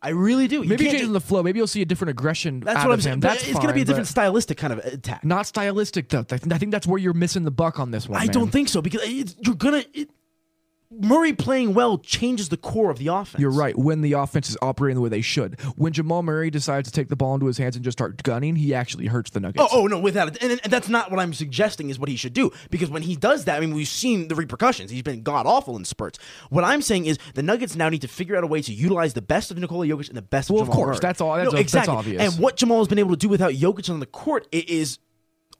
I really do. You maybe can't changing the flow. Maybe you'll see a different aggression. That's what I'm saying. That's it's going to be a different stylistic kind of attack. Not stylistic though. I think, that's where you're missing the buck on this one. I man. don't think so because you're gonna. It, Murray playing well changes the core of the offense. You're right. When the offense is operating the way they should, when Jamal Murray decides to take the ball into his hands and just start gunning, he actually hurts the Nuggets. Oh, oh no, without it, and, and that's not what I'm suggesting is what he should do. Because when he does that, I mean, we've seen the repercussions. He's been god awful in spurts. What I'm saying is the Nuggets now need to figure out a way to utilize the best of Nikola Jokic and the best of. Well, of of course. Murray. That's all- that's- No, that's exactly. obvious. And what Jamal has been able to do without Jokic on the court is.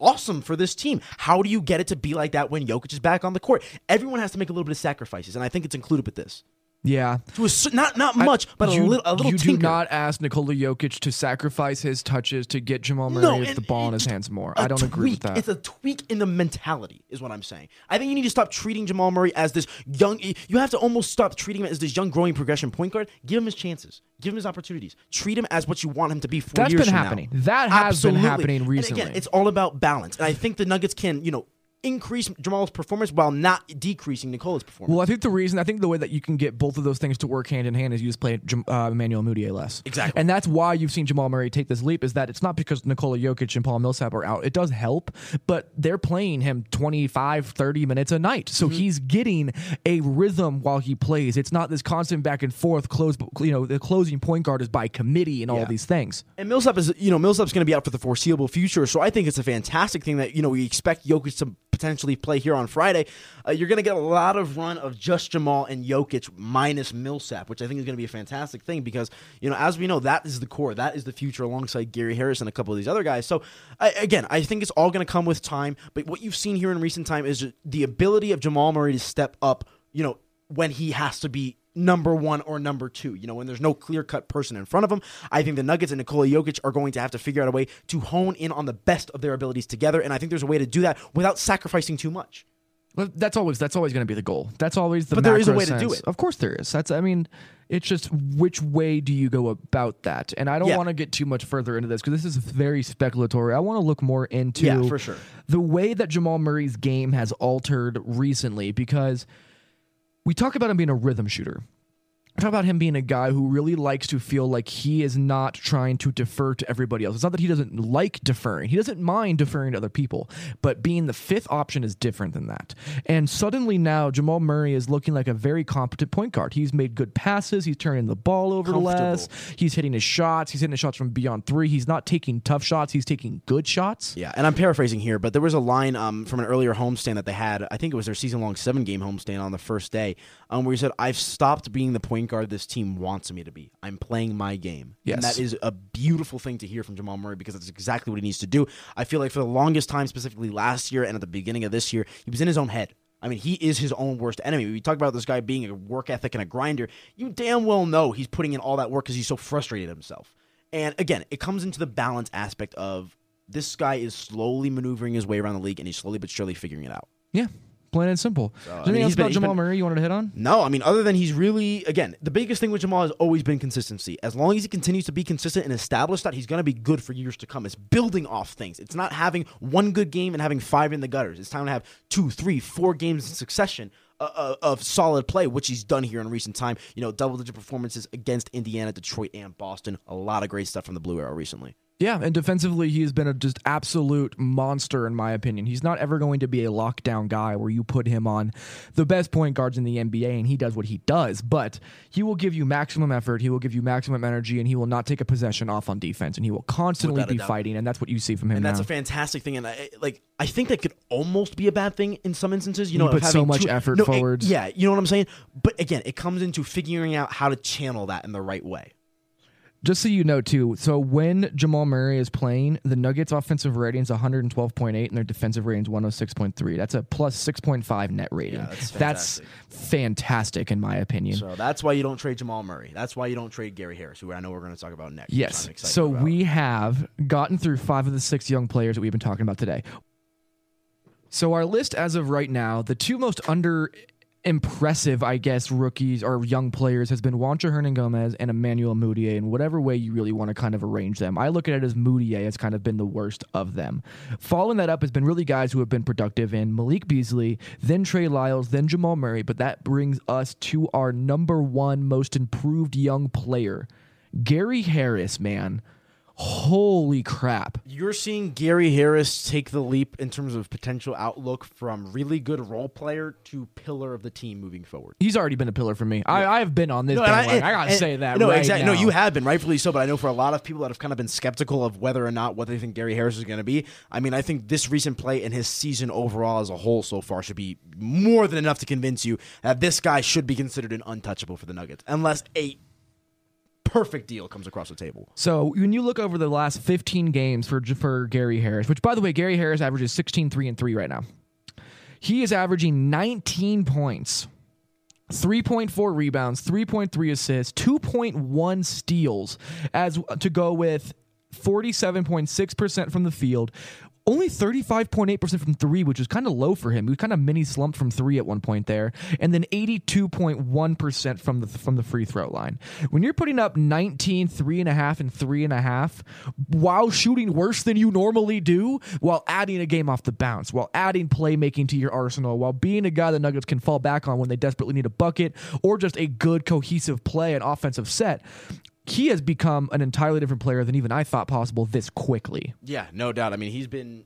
Awesome for this team. How do you get it to be like that when Jokic is back on the court? Everyone has to make a little bit of sacrifices, and I think it's included with this. Yeah. To a, cer- not not much, but you, a little a little You tinker. do not ask Nikola Jokic to sacrifice his touches to get Jamal Murray No, with the ball in his hands more. I don't agree with that. It's a tweak in the mentality, is what I'm saying. I think you need to stop treating Jamal Murray as this young. You have to almost stop treating him as this young, growing progression point guard. Give him his chances. Give him his opportunities. Treat him as what you want him to be. Four That's years been from now. happening. That has been Absolutely. happening And again, it's all about balance, and I think the Nuggets can, you know, increase Jamal's performance while not decreasing Nikola's performance. well, I think the reason, I think the way that you can get both of those things to work hand in hand is you just play uh, Emmanuel Mudiay less. Exactly. And that's why you've seen Jamal Murray take this leap, is that it's not because Nikola Jokic and Paul Millsap are out. It does help, but they're playing him 25, 30 minutes a night. So Mm-hmm. he's getting a rhythm while he plays. It's not this constant back and forth, close, you know, the closing point guard is by committee and all these things. And Millsap is, you know, Millsap's going to be out for the foreseeable future. So I think it's a fantastic thing that, you know, we expect Jokic to potentially play here on Friday. Uh, you're going to get a lot of run of just Jamal and Jokic minus Millsap, which I think is going to be a fantastic thing because, you know, as we know, that is the core. That is the future alongside Gary Harris and a couple of these other guys. So, I, again, I think it's all going to come with time. But what you've seen here in recent time is the ability of Jamal Murray to step up, you know, when he has to be number one or number two. You know, when there's no clear cut person in front of them, I think the Nuggets and Nikola Jokic are going to have to figure out a way to hone in on the best of their abilities together. And I think there's a way to do that without sacrificing too much. Well, that's always that's always going to be the goal. That's always the. But there is a way to do it. Of course, there is. That's. I mean, it's just which way do you go about that? And I don't Yeah. want to get too much further into this because this is very speculatory. I want to look more into Yeah, for sure. the way that Jamal Murray's game has altered recently because we talk about him being a rhythm shooter. Talk about him being a guy who really likes to feel like he is not trying to defer to everybody else. It's not that he doesn't like deferring. He doesn't mind deferring to other people, but being the fifth option is different than that. And suddenly now Jamal Murray is looking like a very competent point guard. He's made good passes, he's turning the ball over less, he's hitting his shots, he's hitting his shots from beyond 3. He's not taking tough shots, he's taking good shots. Yeah, and I'm paraphrasing here, but there was a line um, from an earlier homestand that they had. I think it was their season long seven game homestand on the first day, um, where he said, I've stopped being the point guard this team wants me to be. I'm playing my game. And that is a beautiful thing to hear from Jamal Murray because that's exactly what he needs to do. I feel like for the longest time, specifically last year and at the beginning of this year, he was in his own head. I mean, he is his own worst enemy. We talk about this guy being a work ethic and a grinder. You damn well know he's putting in all that work because he's so frustrated himself. And again, it comes into the balance aspect of this guy is slowly maneuvering his way around the league and he's slowly but surely figuring it out. Yeah. Plain and simple. Is there I anything mean, else been- about Jamal been- Murray you wanted to hit on? No, I mean, other than he's really, again, the biggest thing with Jamal has always been consistency. As long as he continues to be consistent and establish that, he's going to be good for years to come. It's building off things. It's not having one good game and having five in the gutters. It's time to have two, three, four games in succession uh, uh, of solid play, which he's done here in recent time. You know, double digit performances against Indiana, Detroit, and Boston. A lot of great stuff from the Blue Arrow recently. Yeah, and defensively, he's been a just absolute monster in my opinion. He's not ever going to be a lockdown guy where you put him on the best point guards in the NBA and he does what he does, but he will give you maximum effort, he will give you maximum energy, and he will not take a possession off on defense, and he will constantly Without be fighting, and that's what you see from him and that's now. a fantastic thing. And I, like, I think that could almost be a bad thing in some instances. You know, You put so much two- effort no, it- yeah, you know what I'm saying. But again, it comes into figuring out how to channel that in the right way. Just so you know, too, so when Jamal Murray is playing, the Nuggets' offensive rating is 112.8 and their defensive rating is 106.3. That's a plus 6.5 net rating. Yeah, that's fantastic. that's fantastic, in my opinion. So that's why you don't trade Jamal Murray. That's why you don't trade Gary Harris, who I know we're going to talk about next. Yes. So about. we have gotten through five of the six young players that we've been talking about today. So our list as of right now, the two most under impressive, I guess, rookies or young players has been Juancho Hernangomez and Emmanuel Mudiay in whatever way you really want to kind of arrange them. I look at it as Mudiay has kind of been the worst of them. Following that up has been really guys who have been productive in Malik Beasley, then Trey Lyles, then Jamal Murray, but that brings us to our number one most improved young player, Gary Harris, man. Holy crap. You're seeing Gary Harris take the leap in terms of potential outlook from really good role player to pillar of the team moving forward. He's already been a pillar for me. I, I have been on this No, bandwagon. I, gotta and- say that. No, right exactly. now. No, you have been rightfully so, but I know for a lot of people that have kind of been skeptical of whether or not what they think Gary Harris is going to be. I mean, I think this recent play and his season overall as a whole so far should be more than enough to convince you that this guy should be considered an untouchable for the Nuggets, unless a perfect deal comes across the table. So when you look over the last 15 games for for Gary Harris, which by the way, Gary Harris averages 16, 3, and 3 right now. He is averaging 19 points, 3.4 rebounds, 3.3 assists, 2.1 steals, as to go with 47.6% from the field. Only 35.8% from three, which is kind of low for him. He was kind of mini slumped from three at one point there, and then 82.1% from the from the free throw line. When you're putting up 19, three and a half, and three and a half, while shooting worse than you normally do, while adding a game off the bounce, while adding playmaking to your arsenal, while being a guy the Nuggets can fall back on when they desperately need a bucket, or just a good cohesive play and offensive set. He has become an entirely different player than even I thought possible this quickly. Yeah, no doubt. I mean, he's been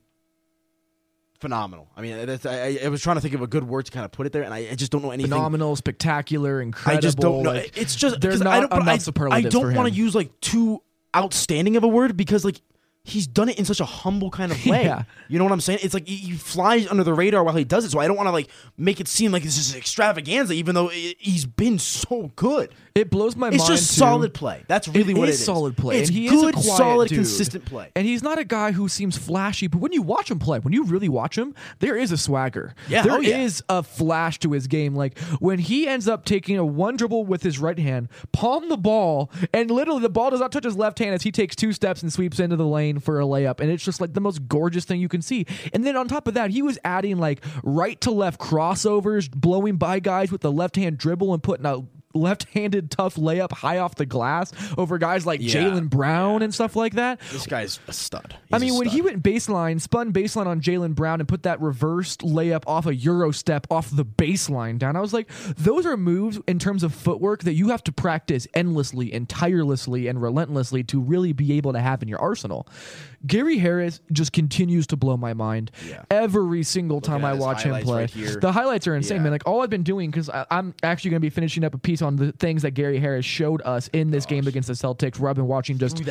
phenomenal. I mean, that's, I, I was trying to think of a good word to kind of put it there, and I, I just don't know anything. phenomenal, spectacular, incredible. I just don't know. like, it's just there's not I don't, enough I, I don't want to use like too outstanding of a word because like he's done it in such a humble kind of way. Yeah. You know what I'm saying? It's like he, he flies under the radar while he does it. So I don't want to like make it seem like this is extravaganza, even though it, he's been so good. It blows my It's mind. It's just too. solid play. That's really It what is it is. solid play. It's good, is a quiet solid, dude. consistent play. And he's not a guy who seems flashy, but when you watch him play, when you really watch him, there is a swagger. Yeah, there oh, yeah. is a flash to his game. Like when he ends up taking a one dribble with his right hand, palm the ball, and literally the ball does not touch his left hand as he takes two steps and sweeps into the lane for a layup. And it's just like the most gorgeous thing you can see. And then on top of that, he was adding like right to left crossovers, blowing by guys with the left hand dribble and putting a left-handed tough layup high off the glass over guys like Yeah. Jaylen Brown and stuff like that. This guy's a stud. I He's a mean, when he went baseline, spun baseline on Jaylen Brown and put that reversed layup off a Euro step off the baseline down, I was like, those are moves in terms of footwork that you have to practice endlessly and tirelessly and relentlessly to really be able to have in your arsenal. Gary Harris just continues to blow my mind Yeah. every single time I watch him play. right the highlights are insane, Yeah. man. Like all I've been doing because I'm actually going to be finishing up a piece on the things that Gary Harris showed us in this game against the Celtics, where I've been watching just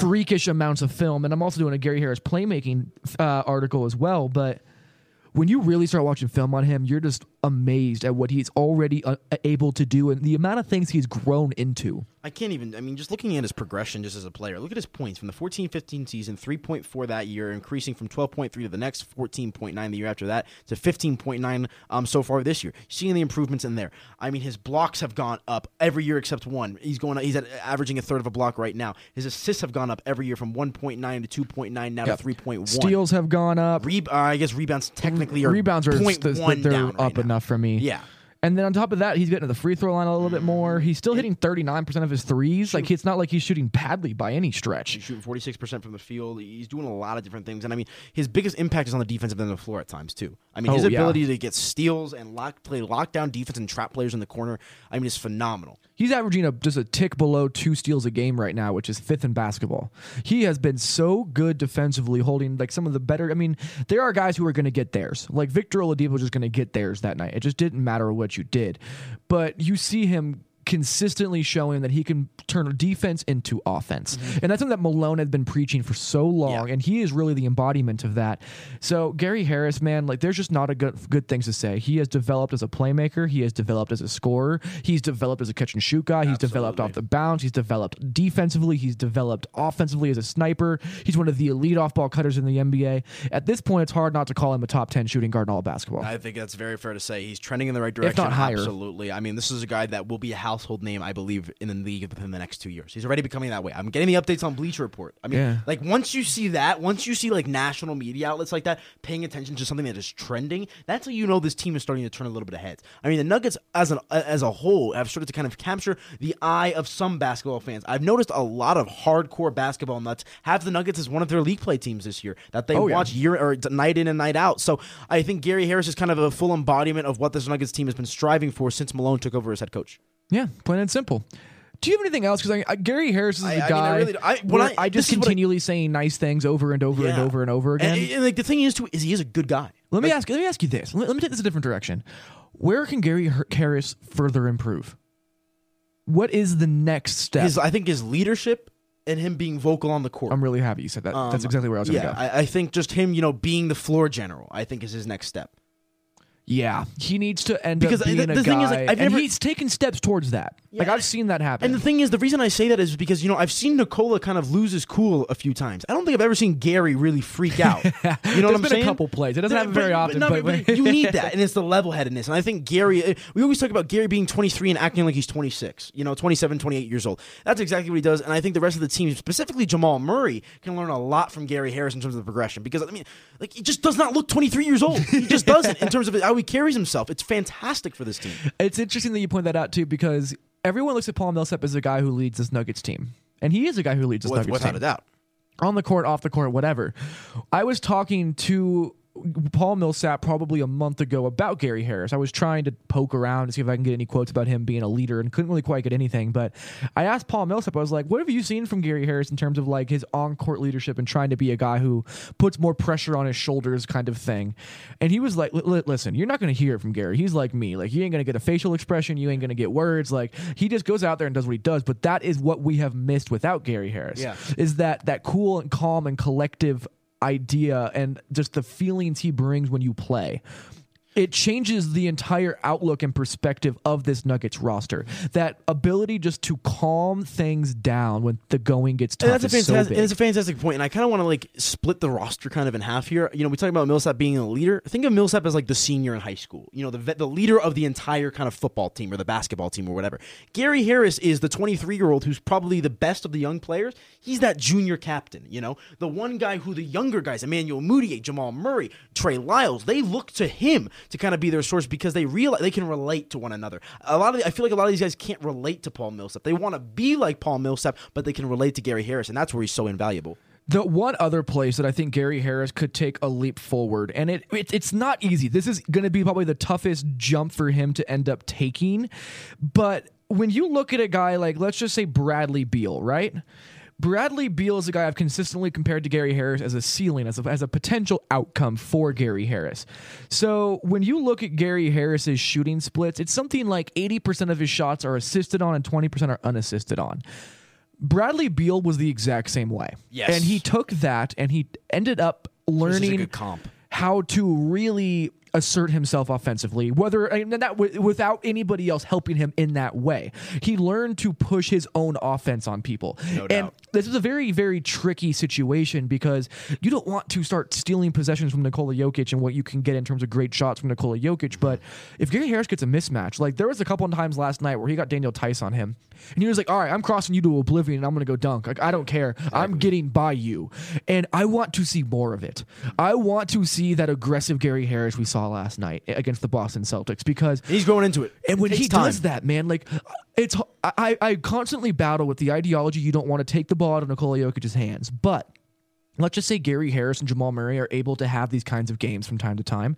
freakish amounts of film, and I'm also doing a Gary Harris playmaking uh, article as well. But when you really start watching film on him, you're just amazed at what he's already uh, able to do and the amount of things he's grown into. I can't even. I mean, just looking at his progression just as a player, look at his points from the 14 15 season 3.4 that year, increasing from 12.3 to the next 14.9 the year after that to 15.9 um, so far this year. Seeing the improvements in there. I mean, his blocks have gone up every year except one. He's going. He's at averaging a third of a block right now. His assists have gone up every year from 1.9 to 2.9 now to 3.1. Steals have gone up. Re- uh, I guess rebounds technically are rebounds are point st- one they're down right up now. Enough for me. Yeah. And then on top of that, he's getting to the free throw line a little bit more. He's still hitting 39% of his threes. Like it's not like he's shooting badly by any stretch. He's shooting 46% from the field. He's doing a lot of different things. And I mean, his biggest impact is on the defensive end of the floor at times, too. I mean, his Oh, yeah. ability to get steals and lock, play lockdown defense and trap players in the corner, I mean, is phenomenal. He's averaging a, just a tick below two steals a game right now, which is fifth in basketball. He has been so good defensively, holding like some of the better. I mean, there are guys who are going to get theirs. Like Victor Oladipo was just going to get theirs that night. It just didn't matter what you did, but you see him consistently showing that he can turn defense into offense. Mm-hmm. And that's something that Malone had been preaching for so long Yeah. and he is really the embodiment of that. So Gary Harris, man, like there's just not a good good things to say. He has developed as a playmaker, he has developed as a scorer, he's developed as a catch and shoot guy, he's developed off the bounce, he's developed defensively, he's developed offensively as a sniper. He's one of the elite off ball cutters in the NBA. At this point, it's hard not to call him a top 10 shooting guard in all of basketball. I think that's very fair to say. He's trending in the right direction. If not higher. Absolutely. I mean, this is a guy that will be a household name, I believe, in the league within the next two years. He's already becoming that way. I'm getting the updates on Bleacher Report. I mean, Yeah. like once you see that, once you see like national media outlets like that paying attention to something that is trending, that's how you know this team is starting to turn a little bit of heads. I mean, the Nuggets as an as a whole have started to kind of capture the eye of some basketball fans. I've noticed a lot of hardcore basketball nuts have the Nuggets as one of their league play teams this year that they Oh, yeah. watch year or night in and night out. So I think Gary Harris is kind of a full embodiment of what this Nuggets team has been striving for since Malone took over as head coach. Yeah, plain and simple. Do you have anything else? Because Gary Harris is I- a I mean, I guy really. I- when I- I, just what I- continually saying nice things over and over and over and over again. And, and, like the thing is, too, is he is a good guy. Let me ask. Let me ask you this. Let, let me take this a different direction. Where can Gary Harris further improve? What is the next step? His, I think his leadership and him being vocal on the court. I'm really happy you said that. That's Um, exactly where I was going to yeah, go. I, I think just him, you know, being the floor general, I think is his next step. Yeah, he needs to end Because up the- being the a thing guy, is, like, I've and never- he's taken steps towards that. like I've seen that happen. And the thing is, the reason I say that is because you know I've seen Nikola kind of lose his cool a few times. I don't think I've ever seen Gary really freak out. You know what I'm been a couple plays. It doesn't There- happen very often, no, but- you need that, and it's the level-headedness. And I think Gary, uh, we always talk about Gary being 23 and acting like he's 26. You know, 27, 28 years old. That's exactly what he does. And I think the rest of the team, specifically Jamal Murray, can learn a lot from Gary Harris in terms of the progression. Because I mean, like he just does not look 23 years old. He just doesn't in terms of how he carries himself. It's fantastic for this team. It's interesting that you point that out too, because everyone looks at Paul Millsap as a guy who leads this Nuggets team, and he is a guy who leads this With- Nuggets without team. a doubt. on the court, off the court, whatever. I was talking to Paul Millsap probably a month ago about Gary Harris. I was trying to poke around to see if I can get any quotes about him being a leader and couldn't really quite get anything. But I asked Paul Millsap, I was like, what have you seen from Gary Harris in terms of like his on court leadership and trying to be a guy who puts more pressure on his shoulders kind of thing? And he was like, "Li- li- listen, you're not going to hear it from Gary. He's like me. Like, you ain't going to get a facial expression. You ain't going to get words. Like, he just goes out there and does what he does. But that is what we have missed without Gary Harris. Yeah. Is that that cool and calm and collective idea and just the feelings he brings when you play. It changes the entire outlook and perspective of this Nuggets roster. That ability just to calm things down when the going gets tough. And that's a so fantastic. big. it's a fantastic point, and I kind of want to like split the roster kind of in half here. You know, we talk about Millsap being a leader. Think of Millsap as like the senior in high school. You know, the the leader of the entire kind of football team or the basketball team or whatever. Gary Harris is the 23 year old who's probably the best of the young players. He's that junior captain. You know, the one guy who the younger guys, Emmanuel Mudiay, Jamal Murray, Trey Lyles, they look to him to kind of be their source because they realize they can relate to one another. A lot of the, I feel like a lot of these guys can't relate to Paul Millsap. They want to be like Paul Millsap, but they can relate to Gary Harris, and that's where he's so invaluable. The one other place that I think Gary Harris could take a leap forward, and it, it it's not easy. This is going to be probably the toughest jump for him to end up taking. But when you look at a guy like, let's just say Bradley Beal, right? Bradley Beal is a guy I've consistently compared to Gary Harris as a ceiling, as a, as a potential outcome for Gary Harris. So when you look at Gary Harris's shooting splits, it's something like 80% of his shots are assisted on and 20% are unassisted on. Bradley Beal was the exact same way. Yes. And he took that and he ended up learning how to really assert himself offensively, whether and that without anybody else helping him in that way. He learned to push his own offense on people. and doubt. this is a very, very tricky situation because you don't want to start stealing possessions from Nikola Jokic and what you can get in terms of great shots from Nikola Jokic. But if Gary Harris gets a mismatch, like there was a couple of times last night where he got Daniel Theis on him, and he was like, "All right, I'm crossing you to oblivion, and I'm going to go dunk. Like I don't care. I'm getting by you." And I want to see more of it. I want to see that aggressive Gary Harris we saw last night against the Boston Celtics because he's going into it. and when he time. does that, man, like it's I, I constantly battle with the ideology you don't want to take the ball out of Nikola Jokic's hands, but let's just say Gary Harris and Jamal Murray are able to have these kinds of games from time to time.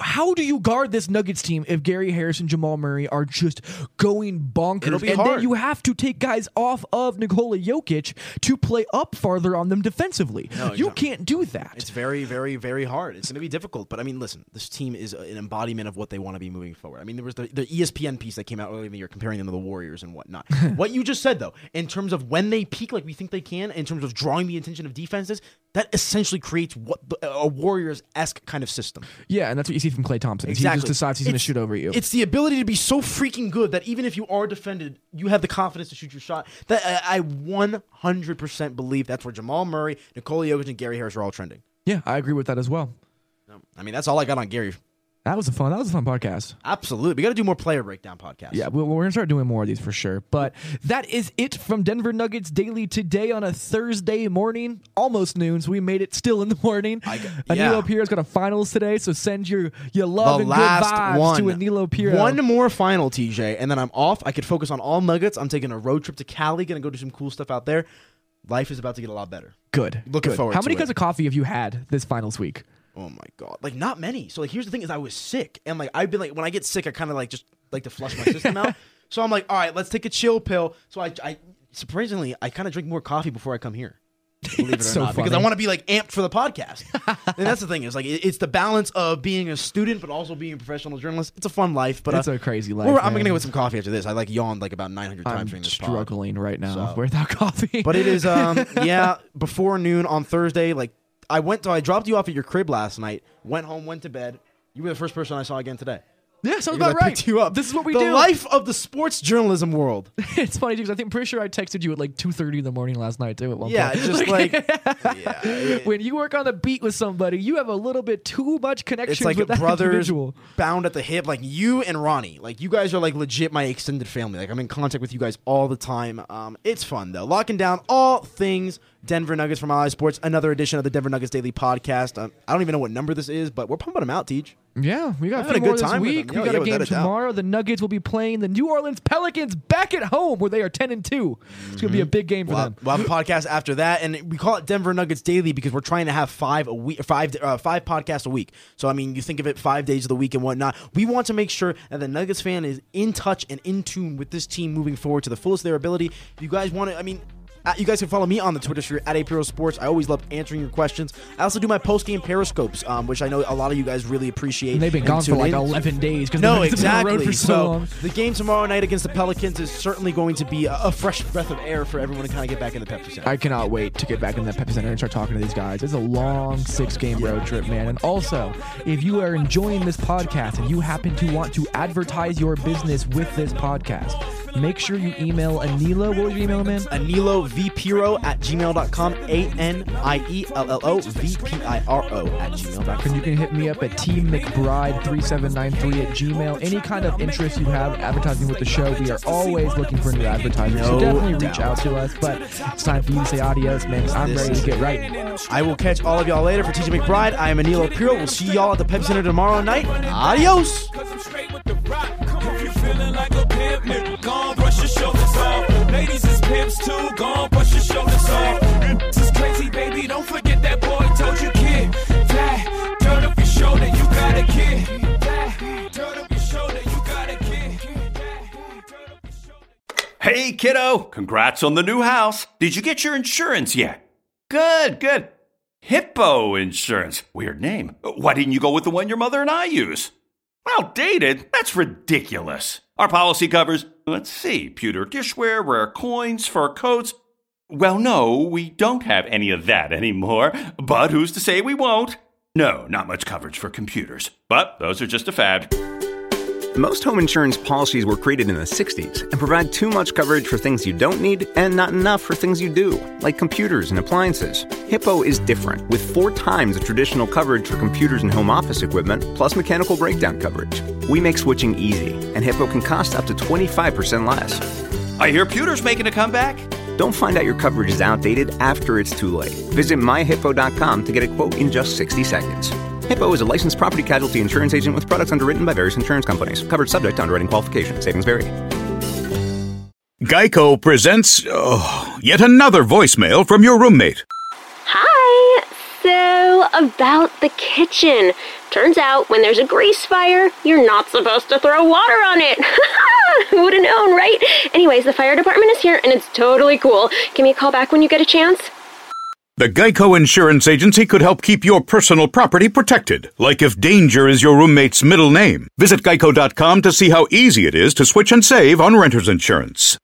How do you guard this Nuggets team if Gary Harris and Jamal Murray are just going bonkers? It'll be and hard. then you have to take guys off of Nikola Jokic to play up farther on them defensively. You exactly. can't do that. It's very, very, very hard. It's going to be difficult. But I mean, listen, this team is an embodiment of what they want to be moving forward. I mean, there was the, the ESPN piece that came out earlier in the year comparing them to the Warriors and whatnot. what you just said, though, in terms of when they peak like we think they can, in terms of drawing the attention of defenses, that essentially creates what the, a Warriors esque kind of system. yeah, and that's what you see from Klay Thompson. is He just decides he's going to shoot over you. It's the ability to be so freaking good that even if you are defended, you have the confidence to shoot your shot. That uh, I, I 100% believe that's where Jamal Murray, Nikola Jokic, and Gary Harris are all trending. yeah, I agree with that as well. I mean, that's all I got on Gary. That was a fun. That was a fun podcast. Absolutely. We got to do more player breakdown podcasts. Yeah, we- we're gonna start doing more of these for sure. But that is it from Denver Nuggets Daily today on a Thursday morning, almost noon. So we made it still in the morning. I Anilo yeah. Piero's got a finals today, so send your your love The and last good vibes one. to Aniello Piro. One more final, TJ, and then I'm off. I could focus on all Nuggets. I'm taking a road trip to Cali. Going to go do some cool stuff out there. Life is about to get a lot better. good. Looking good. forward How many cups of coffee have you had this finals week? Oh my god, like not many. So like, here's the thing: is I was sick, and like I've been like when I get sick, I kind of like just like to flush my system out. So I'm like, all right, let's take a chill pill. So I, I surprisingly, I kind of drink more coffee before I come here. Believe it or so not, because I want to be like amped for the podcast. and that's the thing is like it- it's the balance of being a student but also being a professional journalist. It's a fun life, but It's uh, a crazy life, I'm man. gonna go with some coffee after this. I like yawned like about 900 times I'm during this pod. struggling right now So- without coffee. But it is um yeah, before noon on Thursday. Like I went to I dropped you off at your crib last night, went home, went to bed. You were the first person I saw again today. Yeah, sounds about right. you up. This is what we the do. The life of the sports journalism world. it's funny because I think I'm pretty sure I texted you at like two thirty in the morning last night too. At one Yeah, point. just like yeah, when you work on the beat with somebody, you have a little bit too much connection it's like with that brothers individual. bound at the hip. Like you and Ronnie, like you guys are like legit my extended family. Like I'm in contact with you guys all the time. Um, it's fun though. Locking down all things Denver Nuggets from Ally Sports. Another edition of the Denver Nuggets Daily Podcast. Um, I don't even know what number this is, but we're pumping them out, Teach. Yeah, we got a few a more good this time with week. We got a game tomorrow. The Nuggets will be playing the New Orleans Pelicans back at home, where they are ten and two. It's gonna be a big game for We'll, them. we'll have a podcast after that, and we call it Denver Nuggets Daily because we're trying to have five a week, five uh, five podcasts a week. So I mean, you think of it five days of the week and whatnot. We want to make sure that the Nuggets fan is in touch and in tune with this team moving forward to the fullest of their ability. If you guys want to, I mean. Uh, you guys can follow me on the Twitter sphere at APRO Sports. I always love answering your questions. I also do my post game periscopes, um, which I know a lot of you guys really appreciate. And they've been gone for like in. eleven days because No, been exactly. on the road for so, long. the game tomorrow night against the Pelicans is certainly going to be a, a fresh breath of air for everyone to kind of get back in the Pepsi Center. I cannot wait to get back in that Pepsi Center and start talking to these guys. It's a long six game road trip, man. And also, if you are enjoying this podcast and you happen to want to advertise your business with this podcast, make sure you email Aniello. What was your email, man? Aniello Vpiro at gmail.com. A N I E L L O V P I R O at And gmail.com. you can hit me up at tmcbride3793 at gmail. Any kind of interest you have advertising with the show, we are always looking for new advertisers. so No definitely reach doubt. out to us. But it's time for you to say adios, man. I'm This ready to get right. I will catch all of y'all later for TJ McBride. I am Aniello Piro. We'll see y'all at the Pepsi Center tomorrow night. Adios. Cause I'm straight with the rock. If you feeling like a pimp, nigga, gon' brush your shoulders off. Ladies is pimps too, gon' brush your shoulders off. This is crazy, baby, don't forget that boy told you, kid. Dirt up your shoulder, you got a kid. Hey, kiddo, congrats on the new house. Did you get your insurance yet? Good, good. Hippo Insurance. Weird name. Why didn't you go with the one your mother and I use? Outdated? That's ridiculous. Our policy covers, let's see, pewter dishware, rare coins, fur coats. Well, no, we don't have any of that anymore, but who's to say we won't? No, not much coverage for computers. But those are just a fad. Most home insurance policies were created in the 60s and provide too much coverage for things you don't need and not enough for things you do, like computers and appliances. Hippo is different, with four times the traditional coverage for computers and home office equipment, plus mechanical breakdown coverage. We make switching easy, and Hippo can cost up to 25% less. I hear Pewter's making a comeback. Don't find out your coverage is outdated after it's too late. Visit myhippo.com to get a quote in just 60 seconds. Hippo is a licensed property casualty insurance agent with products underwritten by various insurance companies. Covered subject to underwriting qualification. Savings vary. Geico presents oh, yet another voicemail from your roommate. Hi. So, about the kitchen. Turns out when there's a grease fire, you're not supposed to throw water on it. Who would have known, right? Anyways, the fire department is here and it's totally cool. Give me a call back when you get a chance. The Geico Insurance Agency could help keep your personal property protected, like if danger is your roommate's middle name. Visit geico.com to see how easy it is to switch and save on renter's insurance.